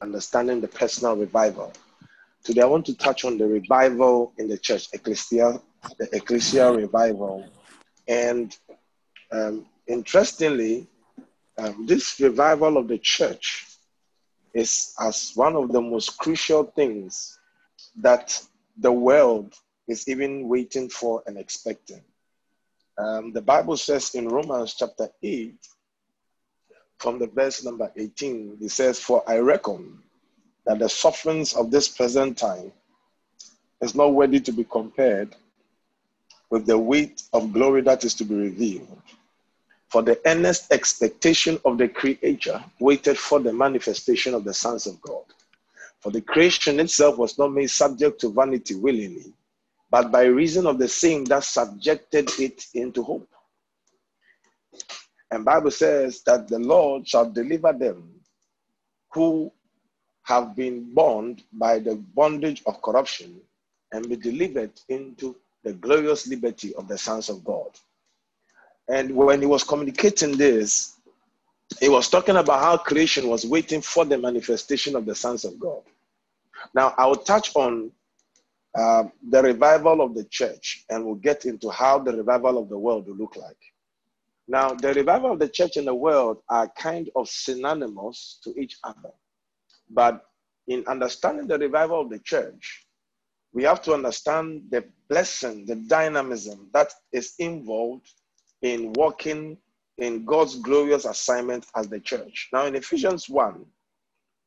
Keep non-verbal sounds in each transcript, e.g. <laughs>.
understanding the personal revival. Today, I want to touch on the revival in the church, ecclesia, the ecclesia revival. And um, interestingly, um, this revival of the church is as one of the most crucial things that the world is even waiting for and expecting. Um, the Bible says in Romans chapter 8, from the verse number 18, it says, For I reckon that the sufferings of this present time is not worthy to be compared with the weight of glory that is to be revealed. For the earnest expectation of the Creator waited for the manifestation of the sons of God. For the creation itself was not made subject to vanity willingly, but by reason of the same that subjected it into hope. And Bible says that the Lord shall deliver them who have been bound by the bondage of corruption and be delivered into the glorious liberty of the sons of God. And when he was communicating this, he was talking about how creation was waiting for the manifestation of the sons of God. Now, I will touch on uh, the revival of the church and we'll get into how the revival of the world will look like. Now, the revival of the church and the world are kind of synonymous to each other. But in understanding the revival of the church, we have to understand the blessing, the dynamism that is involved in walking in God's glorious assignment as the church. Now, in Ephesians 1,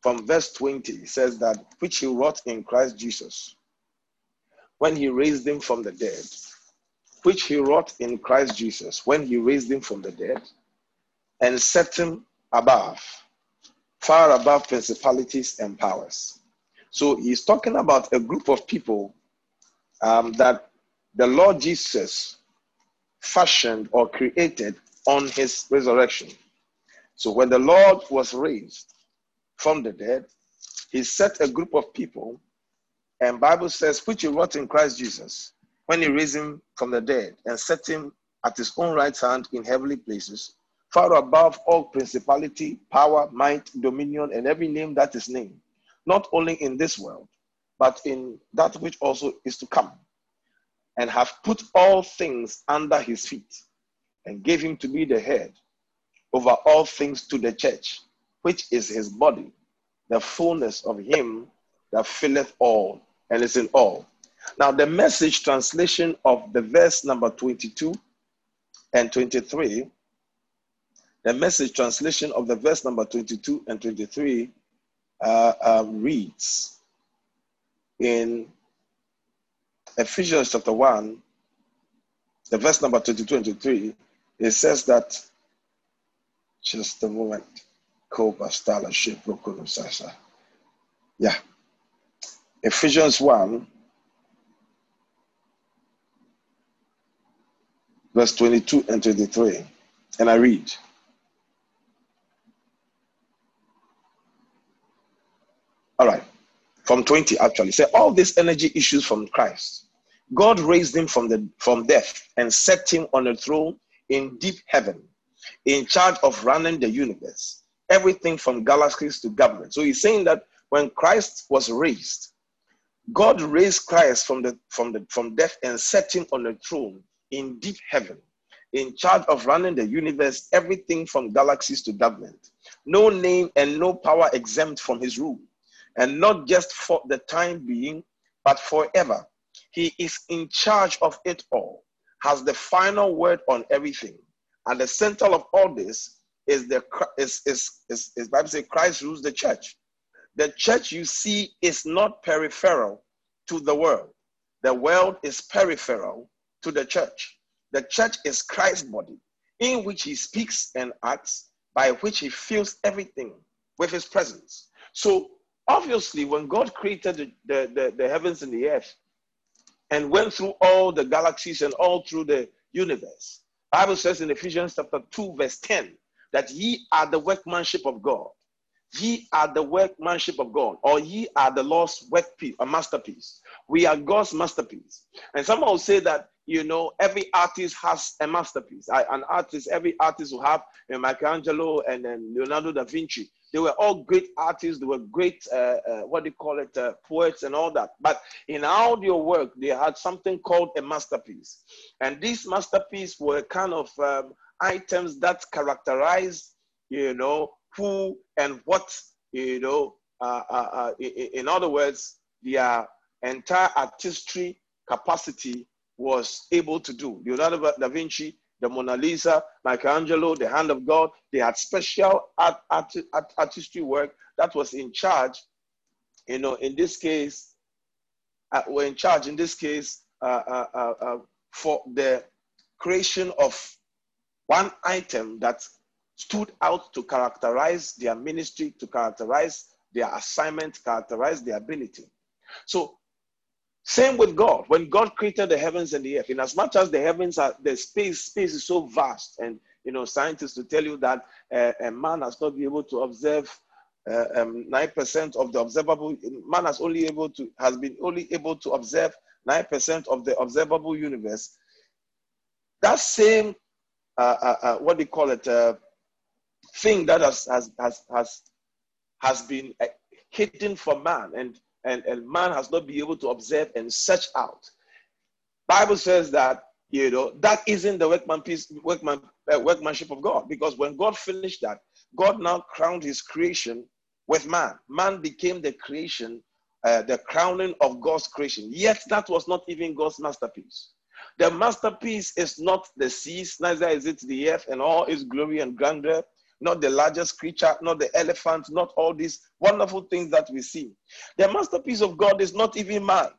from verse 20, it says that which he wrought in Christ Jesus when he raised him from the dead, which he wrought in Christ Jesus when he raised him from the dead and set him above, far above principalities and powers. So he's talking about a group of people um, that the Lord Jesus fashioned or created on his resurrection. So when the Lord was raised from the dead, he set a group of people, and Bible says, which he wrought in Christ Jesus, when he raised him from the dead and set him at his own right hand in heavenly places, far above all principality, power, might, dominion, and every name that is named, not only in this world, but in that which also is to come and have put all things under his feet and gave him to be the head over all things to the church, which is his body, the fullness of him that filleth all and is in all. Now, the message translation of the verse number 22 and 23, the message translation of the verse number 22 and 23 uh, uh, reads in Ephesians chapter 1, the verse number 22 and 23, it says that, just a moment, yeah. Ephesians 1, verse 22 and 23. And I read. All right. From 20, actually. Say all this energy issues from Christ. God raised him from the from death and set him on a throne in deep heaven, in charge of running the universe, everything from galaxies to government. So he's saying that when Christ was raised, God raised Christ from the from the from death and set him on a throne in deep heaven, in charge of running the universe, everything from galaxies to government. No name and no power exempt from his rule, and not just for the time being, but forever. He is in charge of it all, has the final word on everything. And the center of all this is the is is is, is Bible say Christ rules the church. The church you see is not peripheral to the world. The world is peripheral to the church. The church is Christ's body, in which he speaks and acts, by which he fills everything with his presence. So, obviously, when God created the, the, the, the heavens and the earth, and went through all the galaxies and all through the universe. Bible says in Ephesians chapter 2, verse 10, that ye are the workmanship of God. Ye are the workmanship of God, or ye are the Lord's workpiece, a uh, masterpiece. We are God's masterpiece. And someone will say that, you know, every artist has a masterpiece. I, an artist, every artist will have a Michelangelo and then Leonardo da Vinci. They were all great artists. They were great, uh, uh, what do you call it, uh, poets and all that. But in audio work, they had something called a masterpiece. And these masterpieces were kind of um, items that characterize, you know, who and what, you know, uh, uh, uh, in other words, their entire artistry capacity was able to do. Leonardo da Vinci, the Mona Lisa, Michelangelo, the hand of God, they had special art, art, art, artistry work that was in charge. You know, in this case, uh, were in charge in this case uh, uh, uh, uh for the creation of one item that stood out to characterize their ministry, to characterize their assignment, characterize their ability. So same with God. When God created the heavens and the earth, in as much as the heavens are, the space space is so vast, and you know, scientists to tell you that uh, a man has not been able to observe uh, um, nine uh, percent um, of the observable. Man has only able to has been only able to observe nine percent of the observable universe. That same uh, uh, uh what do you call it thing that has has has has has been hidden for man and and, and man has not been able to observe and search out. Bible says that you know that isn't the workman piece, workman uh, workmanship of God because when God finished that, God now crowned His creation with man. Man became the creation, uh, the crowning of God's creation. Yet that was not even God's masterpiece. The masterpiece is not the seas, neither is it the earth and all its glory and grandeur not the largest creature, not the elephant, not all these wonderful things that we see. The masterpiece of God is not even man,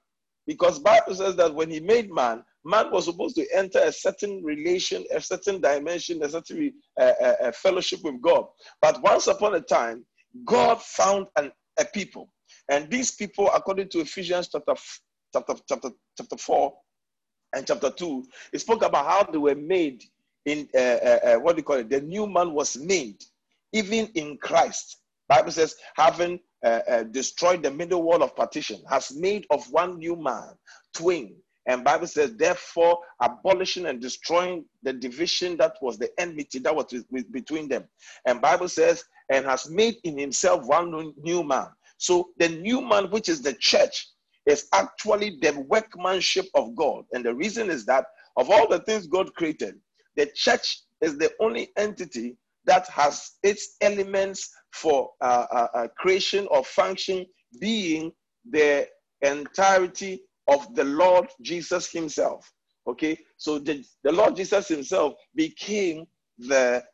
because Bible says that when He made man, man was supposed to enter a certain relation, a certain dimension, a certain uh, uh, uh, fellowship with God. But once upon a time, God found an, a people, and these people, according to Ephesians chapter chapter chapter chapter four and chapter two, it spoke about how they were made in uh, uh, uh, what do you call it? The new man was made, even in Christ. Bible says, having uh, uh, destroyed the middle wall of partition, has made of one new man, twin. And Bible says, therefore, abolishing and destroying the division that was the enmity that was between them. And Bible says, and has made in himself one new man. So the new man, which is the church, is actually the workmanship of God. And the reason is that of all the things God created, the church is the only entity that has its elements for uh, uh, uh, creation or function being the entirety of the Lord Jesus Himself. Okay, so the, the Lord Jesus Himself became the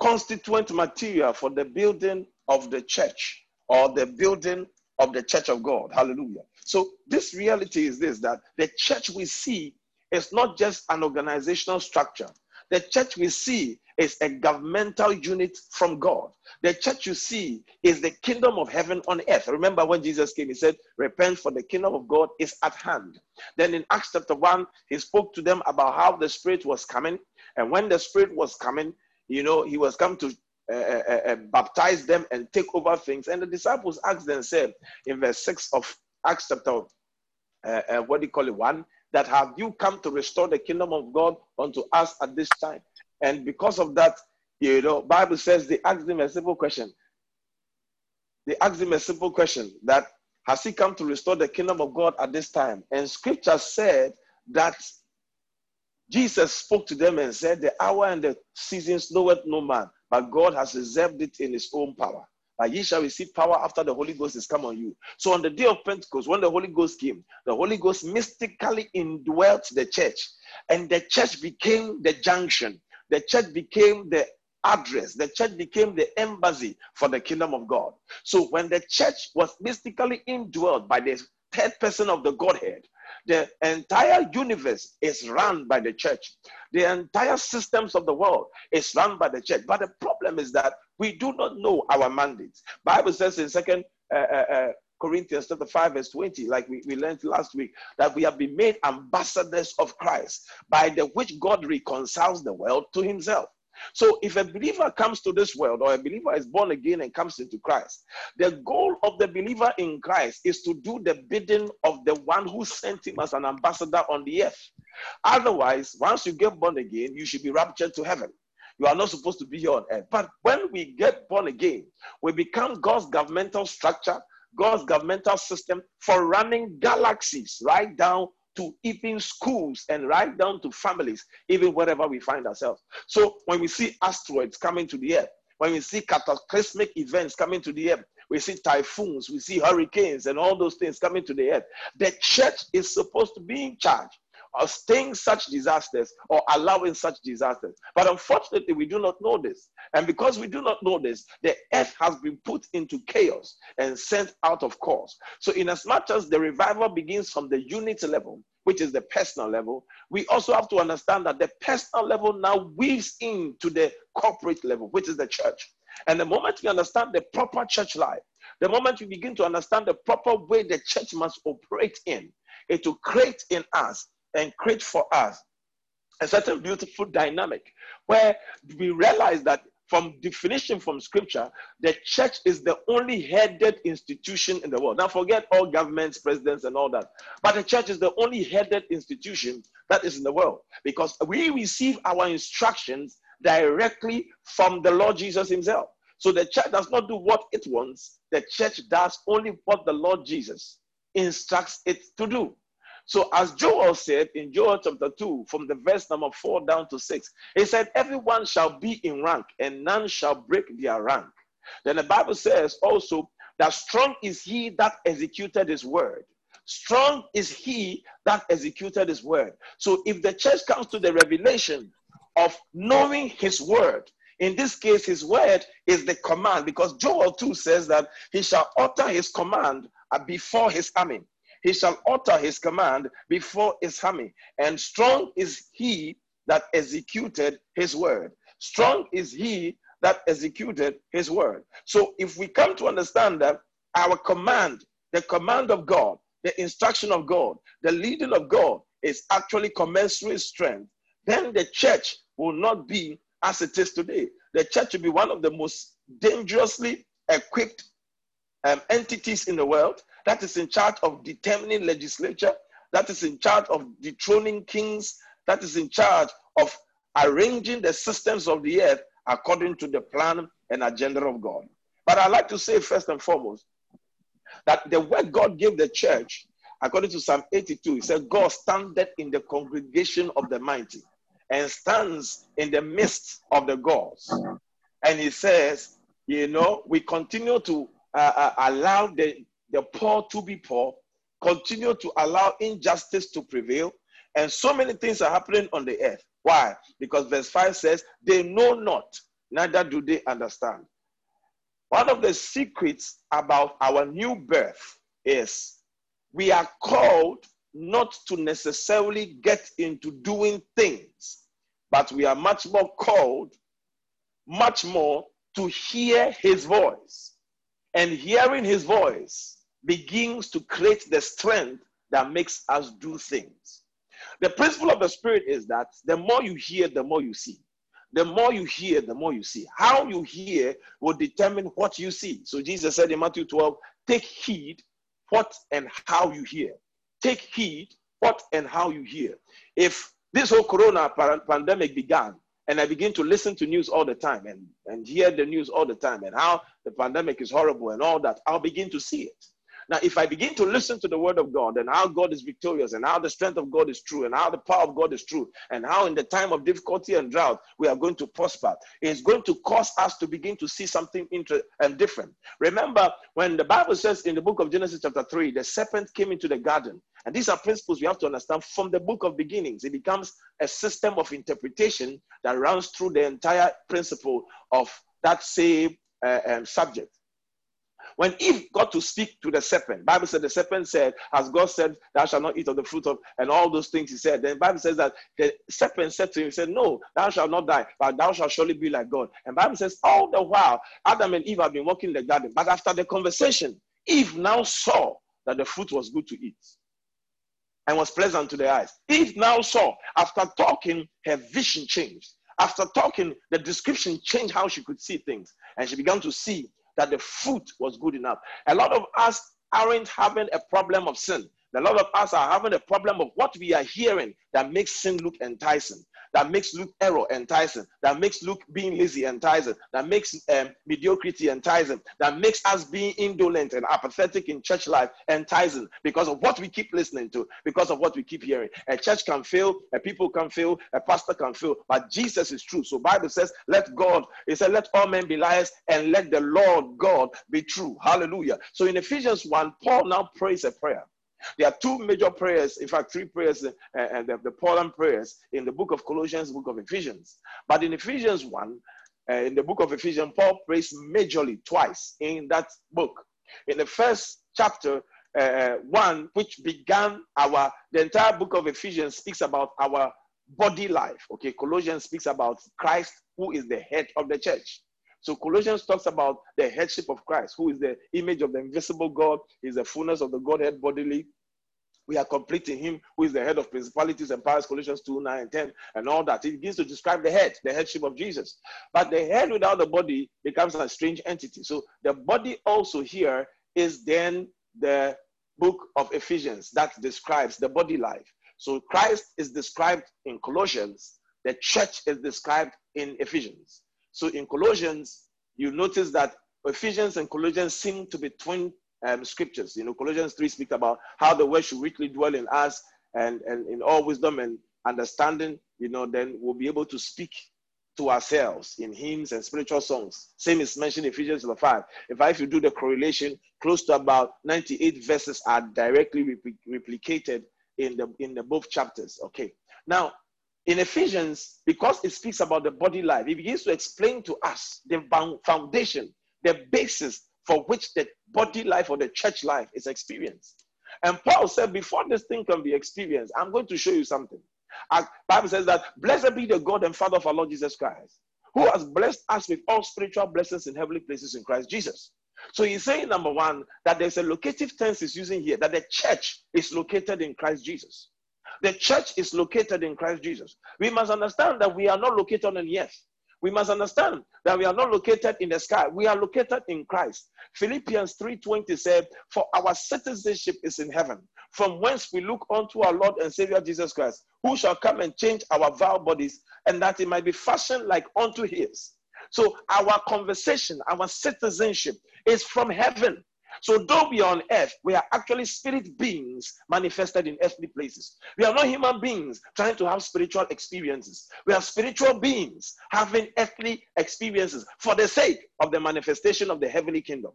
constituent material for the building of the church or the building of the church of God. Hallelujah. So, this reality is this that the church we see is not just an organizational structure. The church we see is a governmental unit from God. The church you see is the kingdom of heaven on earth. Remember when Jesus came, he said, Repent, for the kingdom of God is at hand. Then in Acts chapter 1, he spoke to them about how the Spirit was coming. And when the Spirit was coming, you know, he was come to uh, uh, uh, baptize them and take over things. And the disciples asked them, said in verse 6 of Acts chapter, uh, uh, what do you call it, 1, that have you come to restore the kingdom of God unto us at this time? And because of that, you know, Bible says they asked him a simple question. They asked him a simple question that has he come to restore the kingdom of God at this time? And scripture said that Jesus spoke to them and said, The hour and the seasons knoweth no man, but God has reserved it in his own power but ye shall receive power after the Holy Ghost is come on you. So on the day of Pentecost, when the Holy Ghost came, the Holy Ghost mystically indwelt the church, and the church became the junction. The church became the address. The church became the embassy for the kingdom of God. So when the church was mystically indwelt by the third person of the Godhead, the entire universe is run by the church. The entire systems of the world is run by the church. But the problem is that we do not know our mandates. Bible says in Second uh, uh, uh, Corinthians chapter 5, verse 20, like we, we learned last week, that we have been made ambassadors of Christ, by the which God reconciles the world to himself. So if a believer comes to this world or a believer is born again and comes into Christ, the goal of the believer in Christ is to do the bidding of the one who sent him as an ambassador on the earth. Otherwise, once you get born again, you should be raptured to heaven. You are not supposed to be here on earth. But when we get born again, we become God's governmental structure, God's governmental system for running galaxies right down to even schools and right down to families, even wherever we find ourselves. So when we see asteroids coming to the earth, when we see cataclysmic events coming to the earth, we see typhoons, we see hurricanes, and all those things coming to the earth. The church is supposed to be in charge of staying such disasters or allowing such disasters. But unfortunately, we do not know this. And because we do not know this, the earth has been put into chaos and sent out of course. So, in as much as the revival begins from the unit level, which is the personal level, we also have to understand that the personal level now weaves into the corporate level, which is the church. And the moment we understand the proper church life, the moment we begin to understand the proper way the church must operate in, it will create in us and create for us a certain beautiful dynamic where we realize that from definition from scripture, the church is the only headed institution in the world. Now, forget all governments, presidents, and all that. But the church is the only headed institution that is in the world because we receive our instructions directly from the Lord Jesus Himself. So the church does not do what it wants, the church does only what the Lord Jesus instructs it to do. So, as Joel said in Joel chapter 2, from the verse number 4 down to 6, he said, Everyone shall be in rank, and none shall break their rank. Then the Bible says also that strong is he that executed his word. Strong is he that executed his word. So, if the church comes to the revelation of knowing his word, in this case, his word is the command because Joel 2 says that he shall utter his command before his army he shall utter his command before his army. And strong is he that executed his word. Strong is he that executed his word. So if we come to understand that our command, the command of God, the instruction of God, the leading of God is actually commensurate strength, then the church will not be as it is today. The church will be one of the most dangerously equipped um, entities in the world that is in charge of determining legislature, that is in charge of dethroning kings, that is in charge of arranging the systems of the earth according to the plan and agenda of God. But I like to say first and foremost that the word God gave the church, according to Psalm 82, he said, God standeth in the congregation of the mighty and stands in the midst of the gods. And he says, you know, we continue to uh, uh, allow the the poor to be poor, continue to allow injustice to prevail, and so many things are happening on the earth. Why? Because verse 5 says, They know not, neither do they understand. One of the secrets about our new birth is we are called not to necessarily get into doing things, but we are much more called, much more to hear his voice. And hearing his voice begins to create the strength that makes us do things. The principle of the Spirit is that the more you hear, the more you see. The more you hear, the more you see. How you hear will determine what you see. So Jesus said in Matthew 12, take heed what and how you hear. Take heed what and how you hear. If this whole corona pandemic began, and I begin to listen to news all the time and, and hear the news all the time and how the pandemic is horrible and all that, I'll begin to see it. Now, if I begin to listen to the word of God and how God is victorious and how the strength of God is true and how the power of God is true and how in the time of difficulty and drought we are going to prosper, it's going to cause us to begin to see something and different. Remember when the Bible says in the book of Genesis, chapter 3, the serpent came into the garden. And these are principles we have to understand from the book of beginnings. It becomes a system of interpretation that runs through the entire principle of that same uh, um, subject. When Eve got to speak to the serpent, Bible said the serpent said, as God said, thou shalt not eat of the fruit of, and all those things he said. Then Bible says that the serpent said to him, he said, no, thou shalt not die, but thou shalt surely be like God. And Bible says all the while, Adam and Eve have been walking in the garden. But after the conversation, Eve now saw that the fruit was good to eat and was pleasant to the eyes. Eve now saw, after talking, her vision changed. After talking, the description changed how she could see things. And she began to see that the fruit was good enough. A lot of us aren't having a problem of sin. A lot of us are having a problem of what we are hearing that makes sin look enticing. That makes look error enticing, that makes look being lazy enticing, that makes um, mediocrity enticing, that makes us being indolent and apathetic in church life enticing because of what we keep listening to, because of what we keep hearing. A church can fail, a people can fail, a pastor can fail, but Jesus is true. So Bible says, let God, it said, let all men be liars and let the Lord God be true. Hallelujah. So in Ephesians 1, Paul now prays a prayer. There are two major prayers, in fact, three prayers, uh, and the, the Pauline prayers in the book of Colossians, book of Ephesians. But in Ephesians 1, uh, in the book of Ephesians, Paul prays majorly twice in that book. In the first chapter, uh, 1, which began our, the entire book of Ephesians speaks about our body life. Okay, Colossians speaks about Christ, who is the head of the church. So Colossians talks about the headship of Christ, who is the image of the invisible God, is the fullness of the Godhead bodily. We are complete in him who is the head of principalities and powers, Colossians 2, 9, and 10, and all that. It begins to describe the head, the headship of Jesus. But the head without the body becomes a strange entity. So the body also here is then the book of Ephesians that describes the body life. So Christ is described in Colossians, the church is described in Ephesians. So in Colossians, you notice that Ephesians and Colossians seem to be twin um, scriptures. You know, Colossians 3 speaks about how the word should richly dwell in us and, and in all wisdom and understanding, you know, then we'll be able to speak to ourselves in hymns and spiritual songs. Same is mentioned in Ephesians 5. If I if you do the correlation, close to about 98 verses are directly repl- replicated in the in the both chapters. Okay. Now, in Ephesians, because it speaks about the body life, it begins to explain to us the foundation, the basis for which the body life or the church life is experienced. And Paul said, before this thing can be experienced, I'm going to show you something. As Bible says that, blessed be the God and Father of our Lord Jesus Christ, who has blessed us with all spiritual blessings in heavenly places in Christ Jesus. So he's saying, number one, that there's a locative tense he's using here, that the church is located in Christ Jesus. The church is located in Christ Jesus. We must understand that we are not located on the earth. We must understand that we are not located in the sky. We are located in Christ. Philippians 3:20 said, "For our citizenship is in heaven, from whence we look unto our Lord and Savior Jesus Christ, who shall come and change our vile bodies, and that it might be fashioned like unto his." So our conversation, our citizenship is from heaven. So, though we are on earth, we are actually spirit beings manifested in earthly places. We are not human beings trying to have spiritual experiences. We are spiritual beings having earthly experiences for the sake of the manifestation of the heavenly kingdom.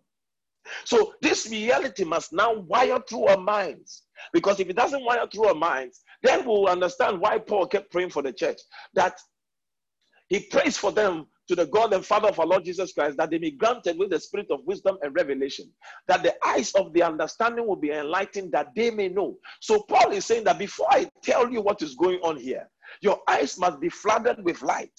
So, this reality must now wire through our minds. Because if it doesn't wire through our minds, then we'll understand why Paul kept praying for the church. That he prays for them to the God and Father of our Lord Jesus Christ, that they be granted with the spirit of wisdom and revelation, that the eyes of the understanding will be enlightened, that they may know. So, Paul is saying that before I tell you what is going on here, your eyes must be flooded with light.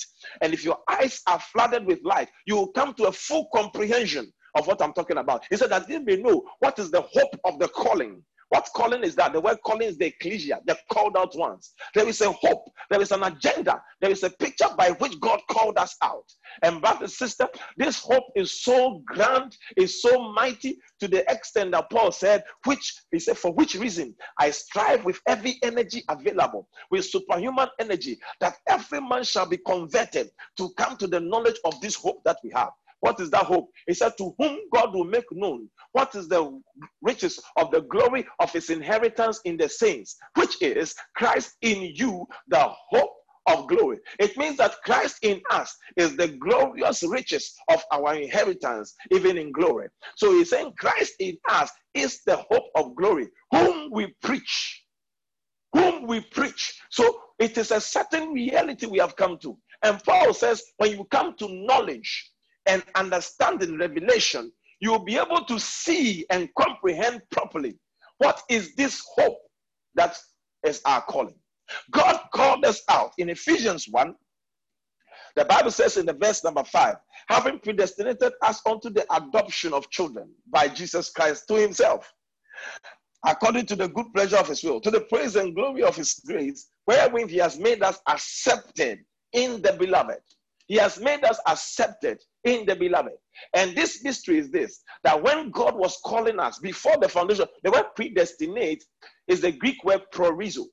And if your eyes are flooded with light, you will come to a full comprehension of what I'm talking about. He said that they may know what is the hope of the calling what calling is that? The word calling is the ecclesia, the called out ones. There is a hope, there is an agenda, there is a picture by which God called us out. And brother, sister, this hope is so grand, is so mighty to the extent that Paul said, which he said, for which reason I strive with every energy available, with superhuman energy, that every man shall be converted to come to the knowledge of this hope that we have. What is that hope? He said, To whom God will make known what is the riches of the glory of his inheritance in the saints, which is Christ in you, the hope of glory. It means that Christ in us is the glorious riches of our inheritance, even in glory. So he's saying Christ in us is the hope of glory, whom we preach. Whom we preach. So it is a certain reality we have come to. And Paul says, when you come to knowledge, and understanding revelation, you will be able to see and comprehend properly what is this hope that is our calling. God called us out in Ephesians 1. The Bible says in the verse number 5, having predestinated us unto the adoption of children by Jesus Christ to himself, according to the good pleasure of his will, to the praise and glory of his grace, wherewith he has made us accepted in the beloved. He has made us accepted in the beloved. And this mystery is this that when God was calling us before the foundation, the word predestinate is the Greek word proorizo.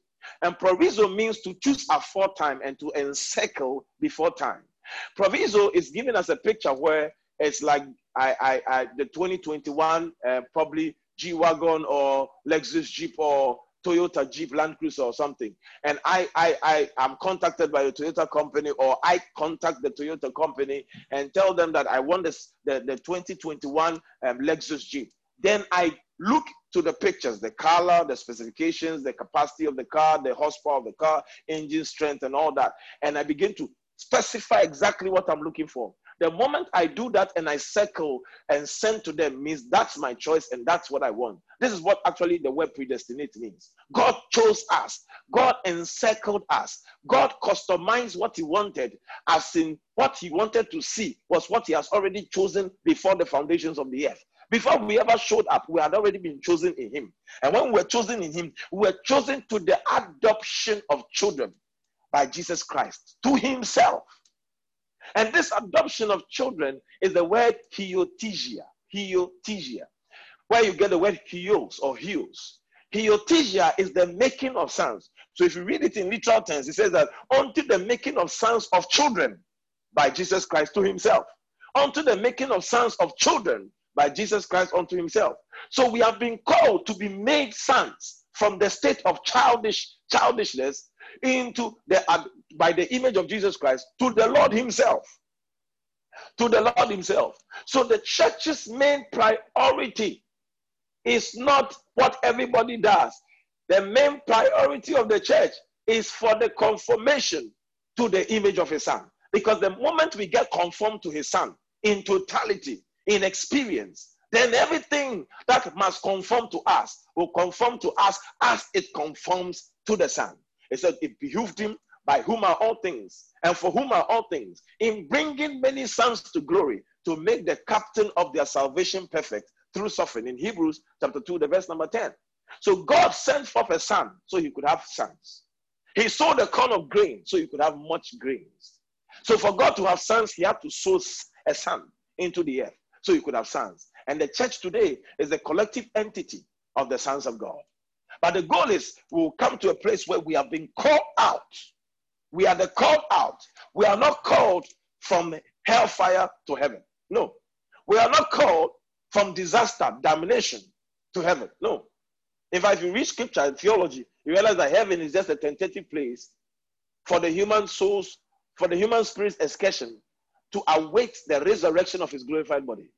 And proviso means to choose aforetime and to encircle before time. Proviso is giving us a picture where it's like I, I, I the 2021 uh, probably G wagon or Lexus Jeep or Toyota Jeep Land Cruiser or something, and I, I, I am contacted by the Toyota company, or I contact the Toyota company and tell them that I want this, the, the 2021 um, Lexus Jeep. Then I look to the pictures, the color, the specifications, the capacity of the car, the horsepower of the car, engine strength, and all that. And I begin to specify exactly what I'm looking for. The moment I do that and I circle and send to them means that's my choice and that's what I want. This is what actually the word predestinate means. God chose us, God encircled us, God customized what He wanted, as in what He wanted to see was what He has already chosen before the foundations of the earth. Before we ever showed up, we had already been chosen in Him. And when we were chosen in Him, we were chosen to the adoption of children by Jesus Christ to Himself. And this adoption of children is the word hiotesia, hiotesia, where you get the word hios or hios. Hiotesia is the making of sons. So if you read it in literal terms, it says that unto the making of sons of children by Jesus Christ to himself. Unto the making of sons of children by Jesus Christ unto himself. So we have been called to be made sons from the state of childish childishness into the uh, by the image of Jesus Christ to the Lord himself. To the Lord himself. So the church's main priority is not what everybody does. The main priority of the church is for the conformation to the image of his son. Because the moment we get conformed to his son in totality in experience then everything that must conform to us will conform to us as it conforms to the Son. It said, It behooved him by whom are all things, and for whom are all things, in bringing many sons to glory, to make the captain of their salvation perfect through suffering. In Hebrews chapter 2, the verse number 10. So God sent forth a son so he could have sons. He sowed a corn of grain so he could have much grains. So for God to have sons, he had to sow a son into the earth so he could have sons. And the church today is a collective entity of the sons of God. But the goal is we will come to a place where we have been called out. We are the called out. We are not called from hellfire to heaven. No. We are not called from disaster, damnation to heaven. No. In fact, if you read scripture and theology, you realize that heaven is just a tentative place for the human souls, for the human spirit's excursion to await the resurrection of his glorified body.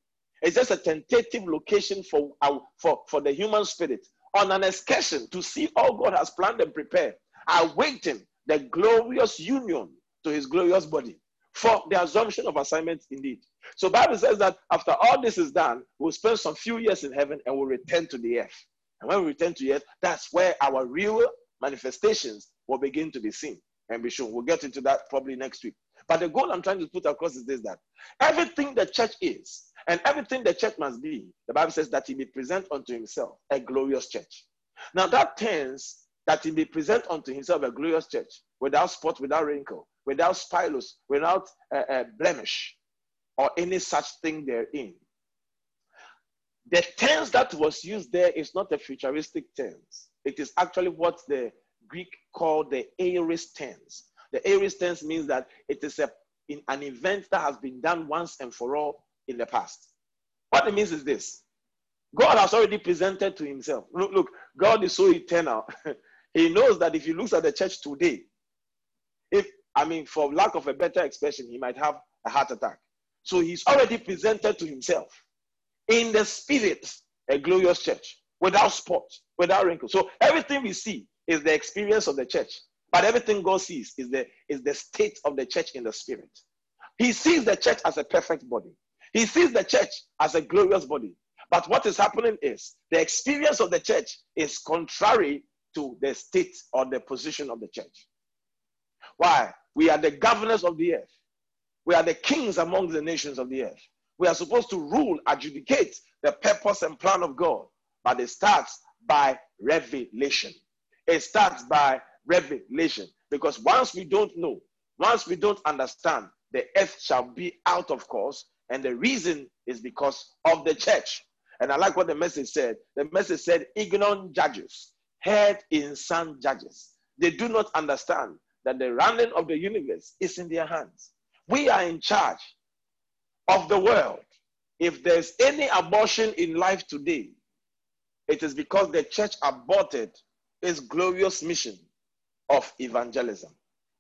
It's just a tentative location for, for, for the human spirit on an excursion to see all God has planned and prepared, awaiting the glorious union to his glorious body for the assumption of assignment indeed. So Bible says that after all this is done, we'll spend some few years in heaven and we'll return to the earth. And when we return to the earth, that's where our real manifestations will begin to be seen and be shown. We'll get into that probably next week. But the goal I'm trying to put across is this that everything the church is and everything the church must be, the Bible says that he may present unto himself a glorious church. Now that tends that he may present unto himself a glorious church without spot, without wrinkle, without spilus, without uh, uh, blemish, or any such thing therein. The tense that was used there is not a futuristic tense. It is actually what the Greek called the aorist tense. The aorist tense means that it is a, in an event that has been done once and for all in the past. What it means is this God has already presented to himself. Look, look, God is so eternal. <laughs> he knows that if he looks at the church today, if I mean, for lack of a better expression, he might have a heart attack. So he's already presented to himself in the spirit a glorious church without spot, without wrinkle. So everything we see is the experience of the church. But everything God sees is the, is the state of the church in the spirit. He sees the church as a perfect body. He sees the church as a glorious body. But what is happening is the experience of the church is contrary to the state or the position of the church. Why? We are the governors of the earth. We are the kings among the nations of the earth. We are supposed to rule, adjudicate the purpose and plan of God. But it starts by revelation. It starts by revelation. Because once we don't know, once we don't understand, the earth shall be out of course. And the reason is because of the church. And I like what the message said. The message said, ignorant judges, head in some judges. They do not understand that the running of the universe is in their hands. We are in charge of the world. If there's any abortion in life today, it is because the church aborted its glorious mission of evangelism.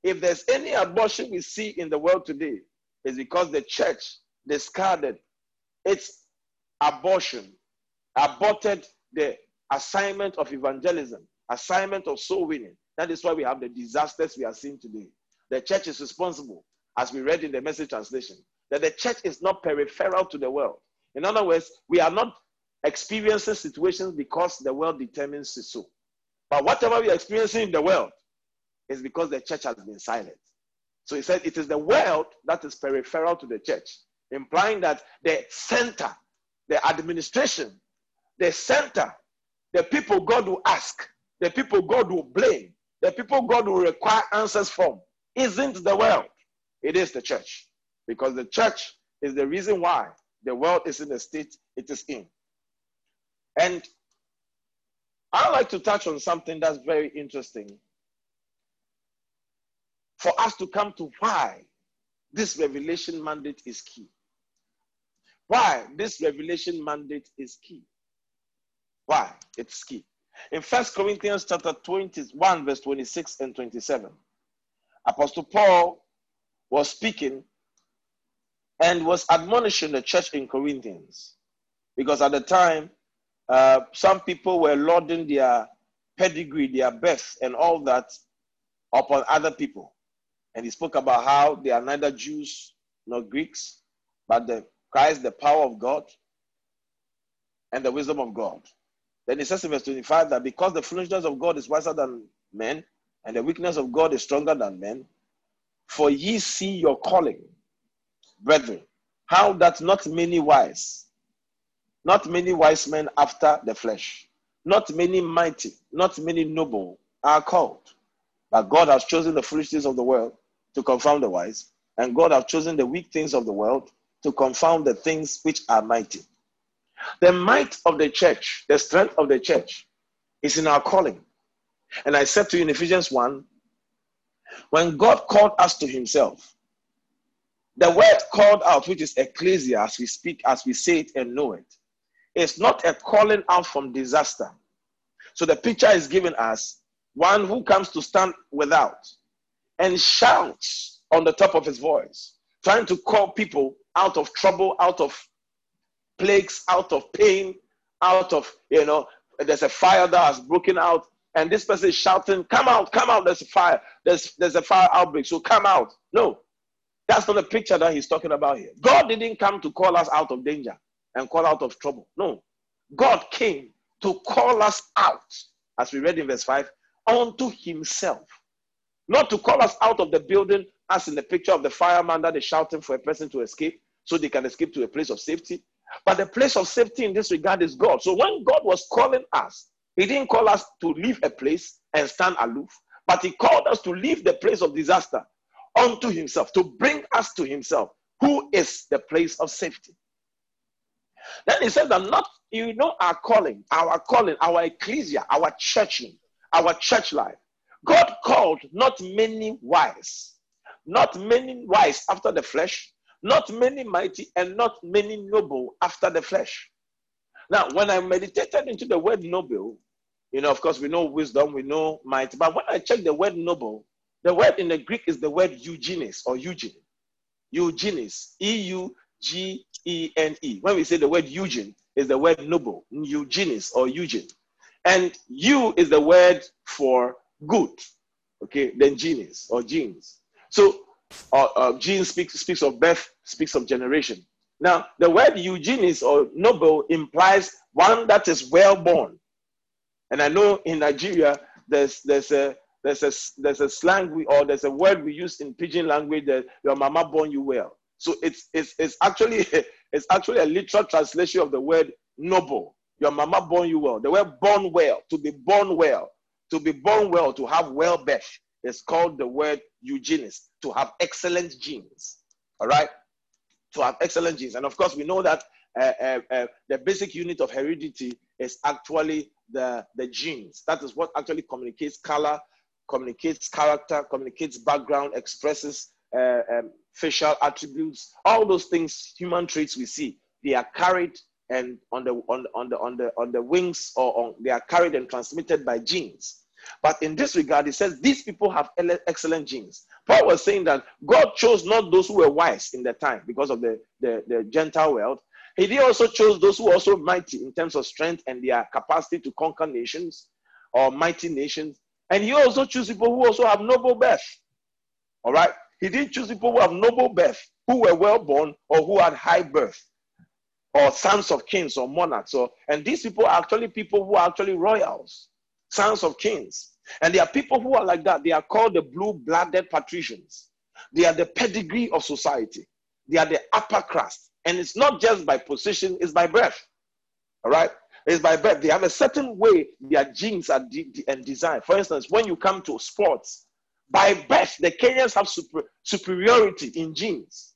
If there's any abortion we see in the world today, it's because the church discarded its abortion, aborted the assignment of evangelism, assignment of soul winning. That is why we have the disasters we are seeing today. The church is responsible, as we read in the message translation, that the church is not peripheral to the world. In other words, we are not experiencing situations because the world determines it so. But whatever we are experiencing in the world is because the church has been silent. So he said it is the world that is peripheral to the church, implying that the center, the administration, the center, the people God will ask, the people God will blame, the people God will require answers from isn't the world, it is the church. Because the church is the reason why the world is in the state it is in. And I'd like to touch on something that's very interesting for us to come to why this revelation mandate is key. Why this revelation mandate is key. Why it's key. In First Corinthians chapter 21, verse 26 and 27, Apostle Paul was speaking and was admonishing the church in Corinthians. Because at the time, uh, some people were lauding their pedigree, their birth, and all that upon other people. And he spoke about how they are neither Jews nor Greeks, but the Christ, the power of God, and the wisdom of God. Then he says in verse 25 that because the foolishness of God is wiser than men, and the weakness of God is stronger than men, for ye see your calling, brethren, how that not many wise, not many wise men after the flesh, not many mighty, not many noble are called. But God has chosen the foolishness of the world to confound the wise, and God has chosen the weak things of the world to confound the things which are mighty. The might of the church, the strength of the church, is in our calling. And I said to you in Ephesians 1 when God called us to Himself, the word called out, which is ecclesia, as we speak, as we say it and know it, is not a calling out from disaster. So the picture is given as one who comes to stand without and shouts on the top of his voice, trying to call people out of trouble, out of plagues, out of pain, out of, you know, there's a fire that has broken out, and this person is shouting, Come out, come out, there's a fire, there's, there's a fire outbreak, so come out. No, that's not the picture that he's talking about here. God didn't come to call us out of danger and call out of trouble. No, God came to call us out, as we read in verse 5, unto himself. Not to call us out of the building, as in the picture of the fireman that is shouting for a person to escape so they can escape to a place of safety. But the place of safety in this regard is God. So when God was calling us, He didn't call us to leave a place and stand aloof, but He called us to leave the place of disaster unto Himself, to bring us to Himself, who is the place of safety. Then He says that not, you know, our calling, our calling, our ecclesia, our churching, our church life God called not many wise, not many wise after the flesh, not many mighty, and not many noble after the flesh. Now, when I meditated into the word noble, you know, of course, we know wisdom, we know might, but when I check the word noble, the word in the Greek is the word eugenes or Eugene. Eugenes, E U G E N E. When we say the word Eugene, is the word noble, eugenes or Eugene. And you is the word for good. Okay, then genius or genes. So uh, uh, gene speaks, speaks of birth, speaks of generation. Now, the word eugenics or noble implies one that is well born. And I know in Nigeria, there's, there's, a, there's, a, there's a slang we, or there's a word we use in pidgin language that your mama born you well. So it's, it's, it's, actually, <laughs> it's actually a literal translation of the word noble. Your mama born you well. The word born well, to be born well to be born well, to have well birth, is called the word eugenis, to have excellent genes. All right? To have excellent genes. And of course, we know that uh, uh, uh, the basic unit of heredity is actually the, the genes. That is what actually communicates color, communicates character, communicates background, expresses uh, um, facial attributes, all those things, human traits we see, they are carried and on the on, on the on the on the wings or on, they are carried and transmitted by genes. But in this regard, it says these people have excellent genes. Paul was saying that God chose not those who were wise in the time because of the, the, the Gentile world. He also chose those who are also mighty in terms of strength and their capacity to conquer nations or mighty nations. And he also chose people who also have noble birth. All right. He didn't choose people who have noble birth, who were well born, or who had high birth, or sons of kings or monarchs. Or, and these people are actually people who are actually royals, sons of kings. And there are people who are like that. They are called the blue blooded patricians. They are the pedigree of society, they are the upper crust. And it's not just by position, it's by birth. All right? It's by birth. They have a certain way their genes are de- de- and designed. For instance, when you come to sports, by birth, the Kenyans have super, superiority in genes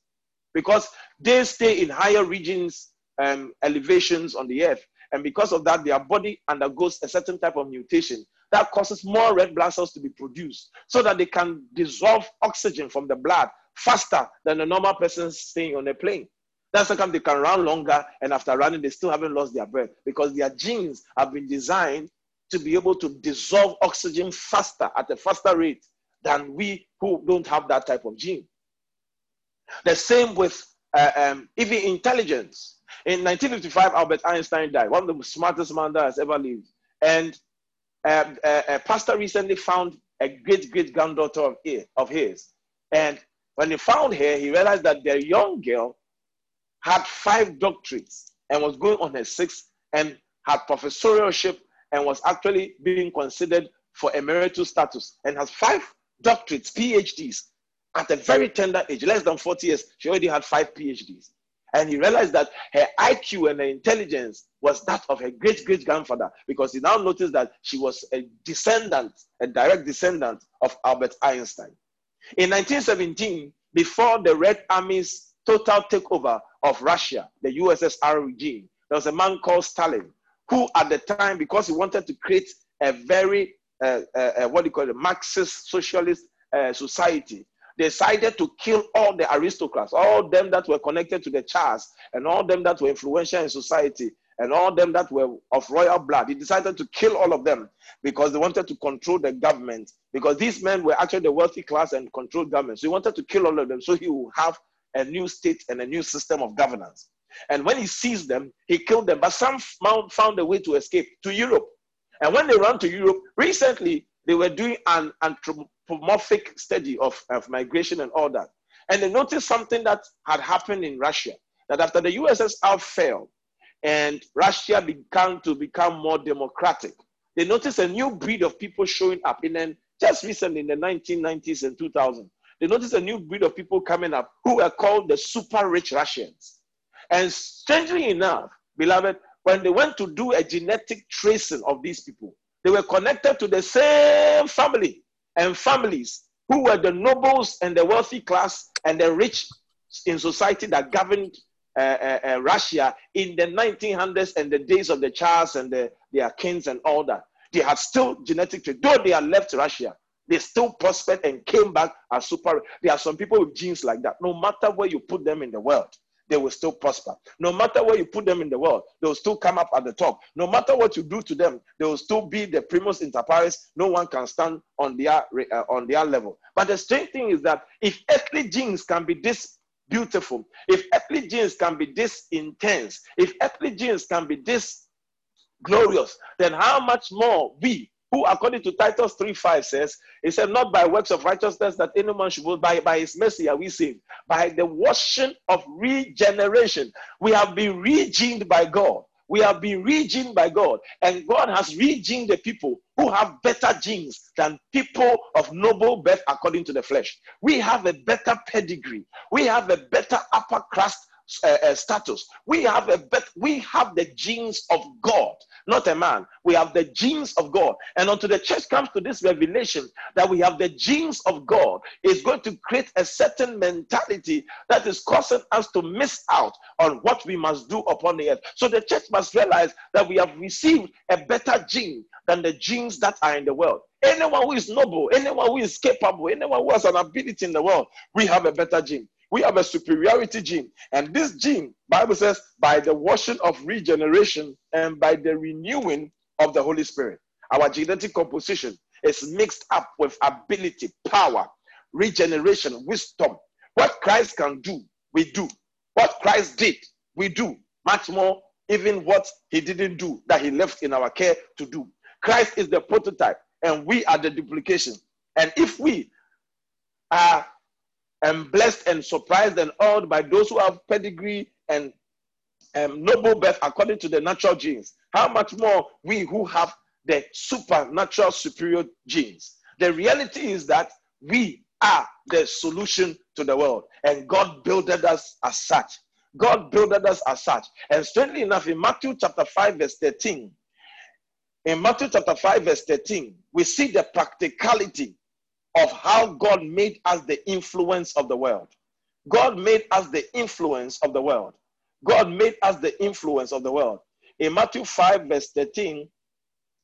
because they stay in higher regions, um, elevations on the earth. And because of that, their body undergoes a certain type of mutation that causes more red blood cells to be produced so that they can dissolve oxygen from the blood faster than a normal person staying on a plain. That's how come they can run longer, and after running, they still haven't lost their breath because their genes have been designed to be able to dissolve oxygen faster at a faster rate than we who don't have that type of gene. The same with uh, um, even intelligence. In 1955, Albert Einstein died, one of the smartest man that has ever lived. And uh, uh, a pastor recently found a great great granddaughter of, of his. And when he found her, he realized that the young girl had five doctorates and was going on her sixth and had professorship and was actually being considered for emeritus status and has five doctorates, PhDs, at a very tender age, less than 40 years. She already had five PhDs. And he realized that her IQ and her intelligence was that of her great great grandfather because he now noticed that she was a descendant, a direct descendant of Albert Einstein. In 1917, before the Red Army's total takeover of Russia, the USSR regime, there was a man called Stalin who, at the time, because he wanted to create a very uh, uh, uh, what do you call it, Marxist socialist uh, society, decided to kill all the aristocrats, all them that were connected to the Tsars, and all them that were influential in society, and all them that were of royal blood. He decided to kill all of them because they wanted to control the government. Because these men were actually the wealthy class and controlled government. So he wanted to kill all of them so he would have a new state and a new system of governance. And when he seized them, he killed them. But some found a way to escape to Europe. And when they ran to Europe, recently they were doing an anthropomorphic study of, of migration and all that. And they noticed something that had happened in Russia that after the USSR fell and Russia began to become more democratic, they noticed a new breed of people showing up. And then just recently in the 1990s and 2000, they noticed a new breed of people coming up who were called the super rich Russians. And strangely enough, beloved, when they went to do a genetic tracing of these people, they were connected to the same family and families who were the nobles and the wealthy class and the rich in society that governed uh, uh, uh, Russia in the 1900s and the days of the Tsars and the, their kings and all that. They had still genetic. Though they had left Russia, they still prospered and came back as super. There are some people with genes like that. No matter where you put them in the world, they will still prosper. No matter where you put them in the world, they will still come up at the top. No matter what you do to them, they will still be the primus inter pares. No one can stand on their uh, on their level. But the strange thing is that if earthly genes can be this beautiful, if earthly genes can be this intense, if earthly genes can be this glorious, then how much more we who according to Titus 3 5 says, He said, Not by works of righteousness that any man should boast, by, by his mercy are we saved, by the washing of regeneration. We have been regened by God. We have been regened by God, and God has regened the people who have better genes than people of noble birth according to the flesh. We have a better pedigree. We have a better upper crust uh, status. We have a bet- we have the genes of God, not a man. We have the genes of God. And until the church comes to this revelation that we have the genes of God, is going to create a certain mentality that is causing us to miss out on what we must do upon the earth. So the church must realize that we have received a better gene than the genes that are in the world. anyone who is noble, anyone who is capable, anyone who has an ability in the world, we have a better gene. We have a superiority gene. And this gene, Bible says, by the washing of regeneration and by the renewing of the Holy Spirit. Our genetic composition is mixed up with ability, power, regeneration, wisdom. What Christ can do, we do. What Christ did, we do. Much more, even what he didn't do, that he left in our care to do. Christ is the prototype, and we are the duplication. And if we are um, blessed and surprised and awed by those who have pedigree and um, noble birth according to the natural genes, how much more we who have the supernatural superior genes? The reality is that we are the solution to the world, and God builded us as such. God builded us as such. And strangely enough, in Matthew chapter 5, verse 13, in Matthew chapter 5, verse 13, we see the practicality of how God made us the influence of the world. God made us the influence of the world. God made us the influence of the world. In Matthew 5, verse 13,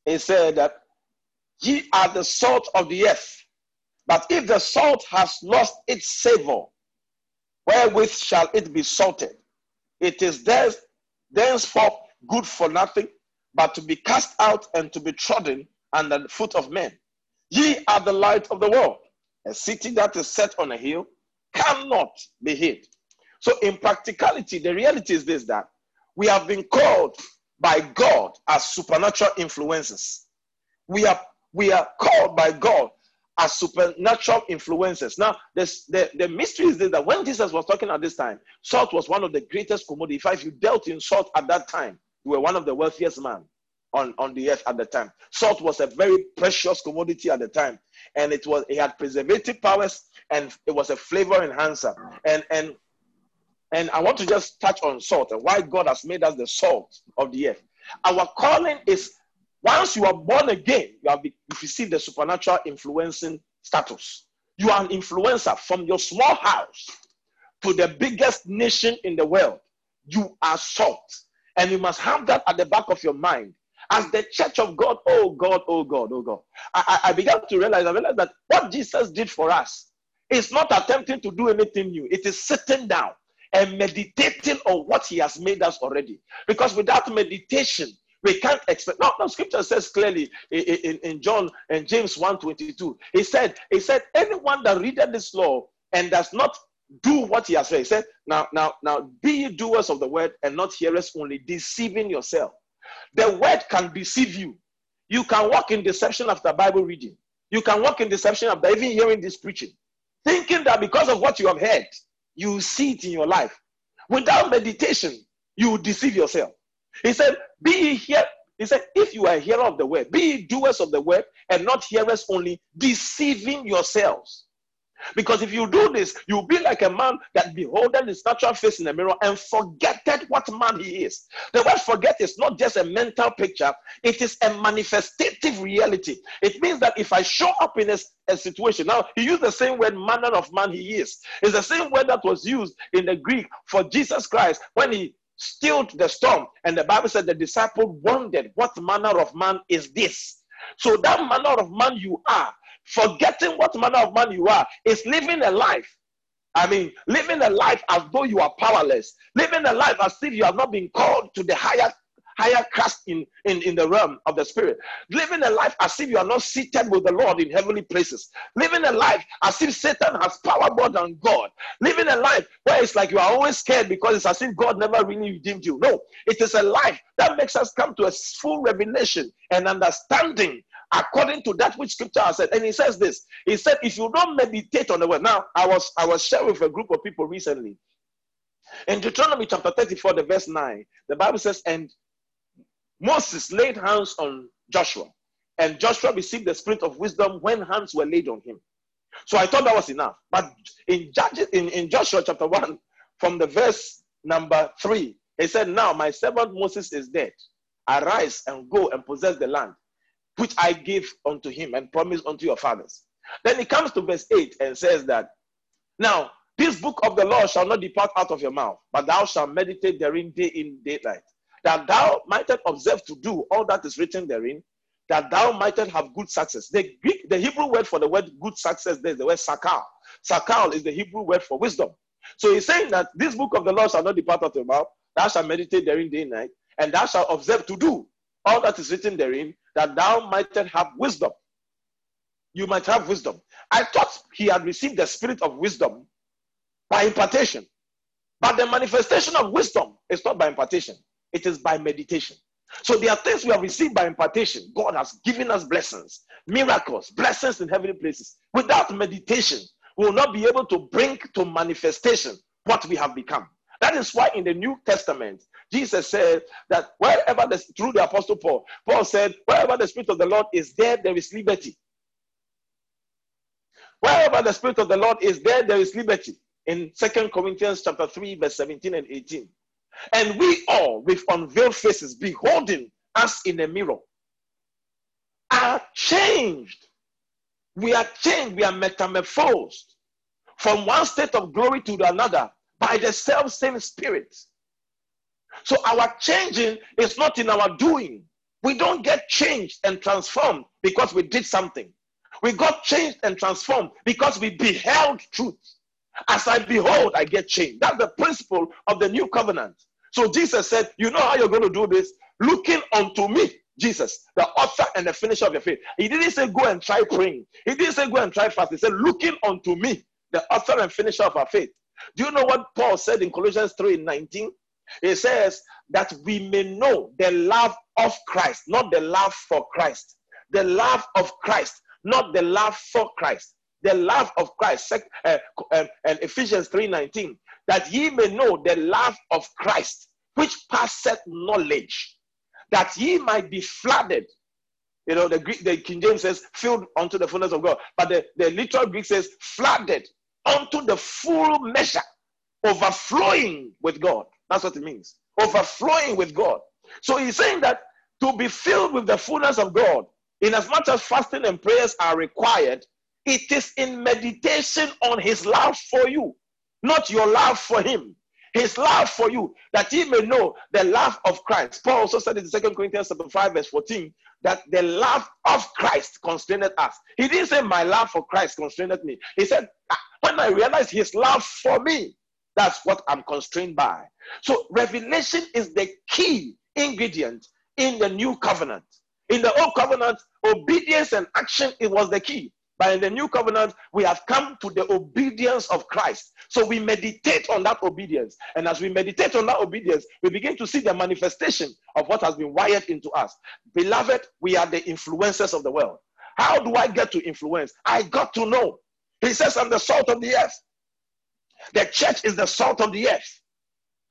it said that ye are the salt of the earth. But if the salt has lost its savor, wherewith shall it be salted? It is thenceforth good for nothing, but to be cast out and to be trodden under the foot of men. Ye are the light of the world. A city that is set on a hill cannot be hid. So, in practicality, the reality is this that we have been called by God as supernatural influences. We are, we are called by God as supernatural influences. Now, this, the, the mystery is this, that when Jesus was talking at this time, salt was one of the greatest commodity. If you dealt in salt at that time, you were one of the wealthiest men on, on the earth at the time. Salt was a very precious commodity at the time, and it was it had preservative powers and it was a flavor enhancer. And and and I want to just touch on salt and why God has made us the salt of the earth. Our calling is once you are born again, you have received the supernatural influencing status. You are an influencer from your small house to the biggest nation in the world. You are salt. And you must have that at the back of your mind. As the church of God, oh God, oh God, oh God. I, I began to realize, I realized that what Jesus did for us is not attempting to do anything new. It is sitting down and meditating on what he has made us already. Because without meditation, we can't expect. No, no, scripture says clearly in, in, in John and James 1:22. He said, He said, anyone that readeth this law and does not do what he has read. He said, Now, now, now be ye doers of the word and not hearers only, deceiving yourself. The word can deceive you. You can walk in deception after Bible reading. You can walk in deception after even hearing this preaching, thinking that because of what you have heard, you see it in your life. Without meditation, you deceive yourself. He said, Be here. He said, If you are a hearer of the word, be doers of the word and not hearers only, deceiving yourselves. Because if you do this, you'll be like a man that beholdeth his natural face in the mirror and forgetted what man he is. The word forget is not just a mental picture, it is a manifestative reality. It means that if I show up in a, a situation, now he used the same word, manner of man he is. It's the same word that was used in the Greek for Jesus Christ when he stilled the storm. And the Bible said the disciple wondered, What manner of man is this? So that manner of man you are forgetting what manner of man you are, is living a life. I mean, living a life as though you are powerless, living a life as if you have not been called to the higher higher class in, in, in the realm of the spirit. Living a life as if you are not seated with the Lord in heavenly places. Living a life as if Satan has power more than God. Living a life where it's like you are always scared because it's as if God never really redeemed you. No, it is a life that makes us come to a full revelation and understanding according to that which scripture has said. And he says this. He said, if you don't meditate on the word. Now, I was I was sharing with a group of people recently. In Deuteronomy chapter 34, the verse 9, the Bible says, and Moses laid hands on Joshua, and Joshua received the spirit of wisdom when hands were laid on him. So I thought that was enough. But in Judges, in, in Joshua chapter 1, from the verse number 3, he said, Now my servant Moses is dead. Arise and go and possess the land which I gave unto him and promised unto your fathers. Then he comes to verse 8 and says that, Now, this book of the law shall not depart out of your mouth, but thou shalt meditate therein day in daylight, that thou mightest observe to do all that is written therein. that thou mightest have good success. The Greek, the Hebrew word for the word good success, there's the word sakal. Sakal is the Hebrew word for wisdom. So he's saying that this book of the law shall not depart out of your mouth, thou shalt meditate therein day and night, and thou shalt observe to do all that is written therein, that thou mightest have wisdom. You might have wisdom. I thought he had received the spirit of wisdom by impartation. But the manifestation of wisdom is not by impartation, it is by meditation. So there are things we have received by impartation. God has given us blessings, miracles, blessings in heavenly places. Without meditation, we will not be able to bring to manifestation what we have become. That is why in the New Testament, Jesus said that wherever the through the apostle Paul, Paul said, wherever the spirit of the Lord is there, there is liberty. Wherever the spirit of the Lord is there, there is liberty. In Second Corinthians chapter 3, verse 17 and 18. And we all, with unveiled faces, beholding us in a mirror, are changed. We are changed, we are metamorphosed from one state of glory to another by the self same spirit. So our changing is not in our doing. We don't get changed and transformed because we did something. We got changed and transformed because we beheld truth. As I behold, I get changed. That's the principle of the new covenant. So Jesus said, You know how you're going to do this? Looking unto me, Jesus, the author and the finisher of your faith. He didn't say go and try praying. He didn't say go and try fast. He said, Looking unto me, the author and finisher of our faith. Do you know what Paul said in Colossians 3 19? He says that we may know the love of Christ, not the love for Christ. The love of Christ, not the love for Christ the love of Christ, uh, uh, Ephesians 3:19, that ye may know the love of Christ, which passeth knowledge, that ye might be flooded. You know, the Greek, the King James says filled unto the fullness of God, but the, the literal Greek says flooded unto the full measure, overflowing with God. That's what it means. Overflowing with God. So he's saying that to be filled with the fullness of God, in as much as fasting and prayers are required, it is in meditation on his love for you, not your love for him. His love for you, that he may know the love of Christ. Paul also said in 2 Corinthians 5, verse 14, that the love of Christ constrained us. He didn't say, My love for Christ constrained me. He said, ah, When I realized his love for me, that's what I'm constrained by. So, revelation is the key ingredient in the new covenant. In the old covenant, obedience and action it was the key. But in the new covenant, we have come to the obedience of Christ. So we meditate on that obedience. And as we meditate on that obedience, we begin to see the manifestation of what has been wired into us. Beloved, we are the influencers of the world. How do I get to influence? I got to know. He says, I'm the salt of the earth. The church is the salt of the earth.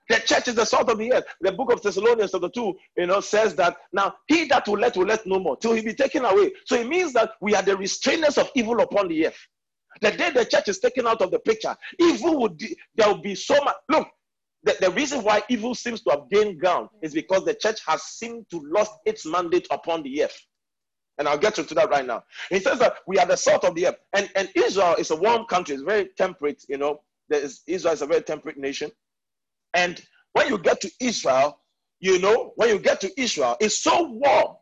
The church is the salt of the earth. The book of Thessalonians, chapter 2, you know, says that now he that will let will let no more till he be taken away. So it means that we are the restrainers of evil upon the earth. The day the church is taken out of the picture, evil would there will be so much. Look, the, the reason why evil seems to have gained ground is because the church has seemed to lost its mandate upon the earth. And I'll get to that right now. He says that we are the salt of the earth. And, and Israel is a warm country, it's very temperate, you know. Israel is a very temperate nation. And when you get to Israel, you know, when you get to Israel, it's so warm.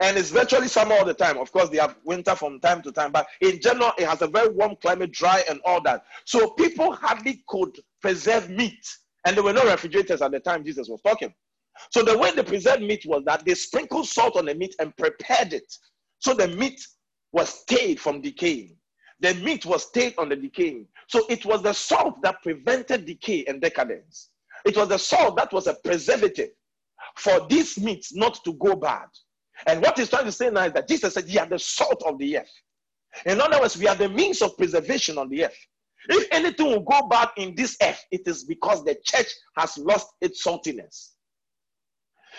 And it's virtually summer all the time. Of course, they have winter from time to time, but in general, it has a very warm climate, dry and all that. So people hardly could preserve meat. And there were no refrigerators at the time Jesus was talking. So the way they preserved meat was that they sprinkled salt on the meat and prepared it. So the meat was stayed from decaying. The meat was stayed on the decaying. So it was the salt that prevented decay and decadence. It was the salt that was a preservative for these meats not to go bad. And what he's trying to say now is that Jesus said, You are the salt of the earth. In other words, we are the means of preservation on the earth. If anything will go bad in this earth, it is because the church has lost its saltiness.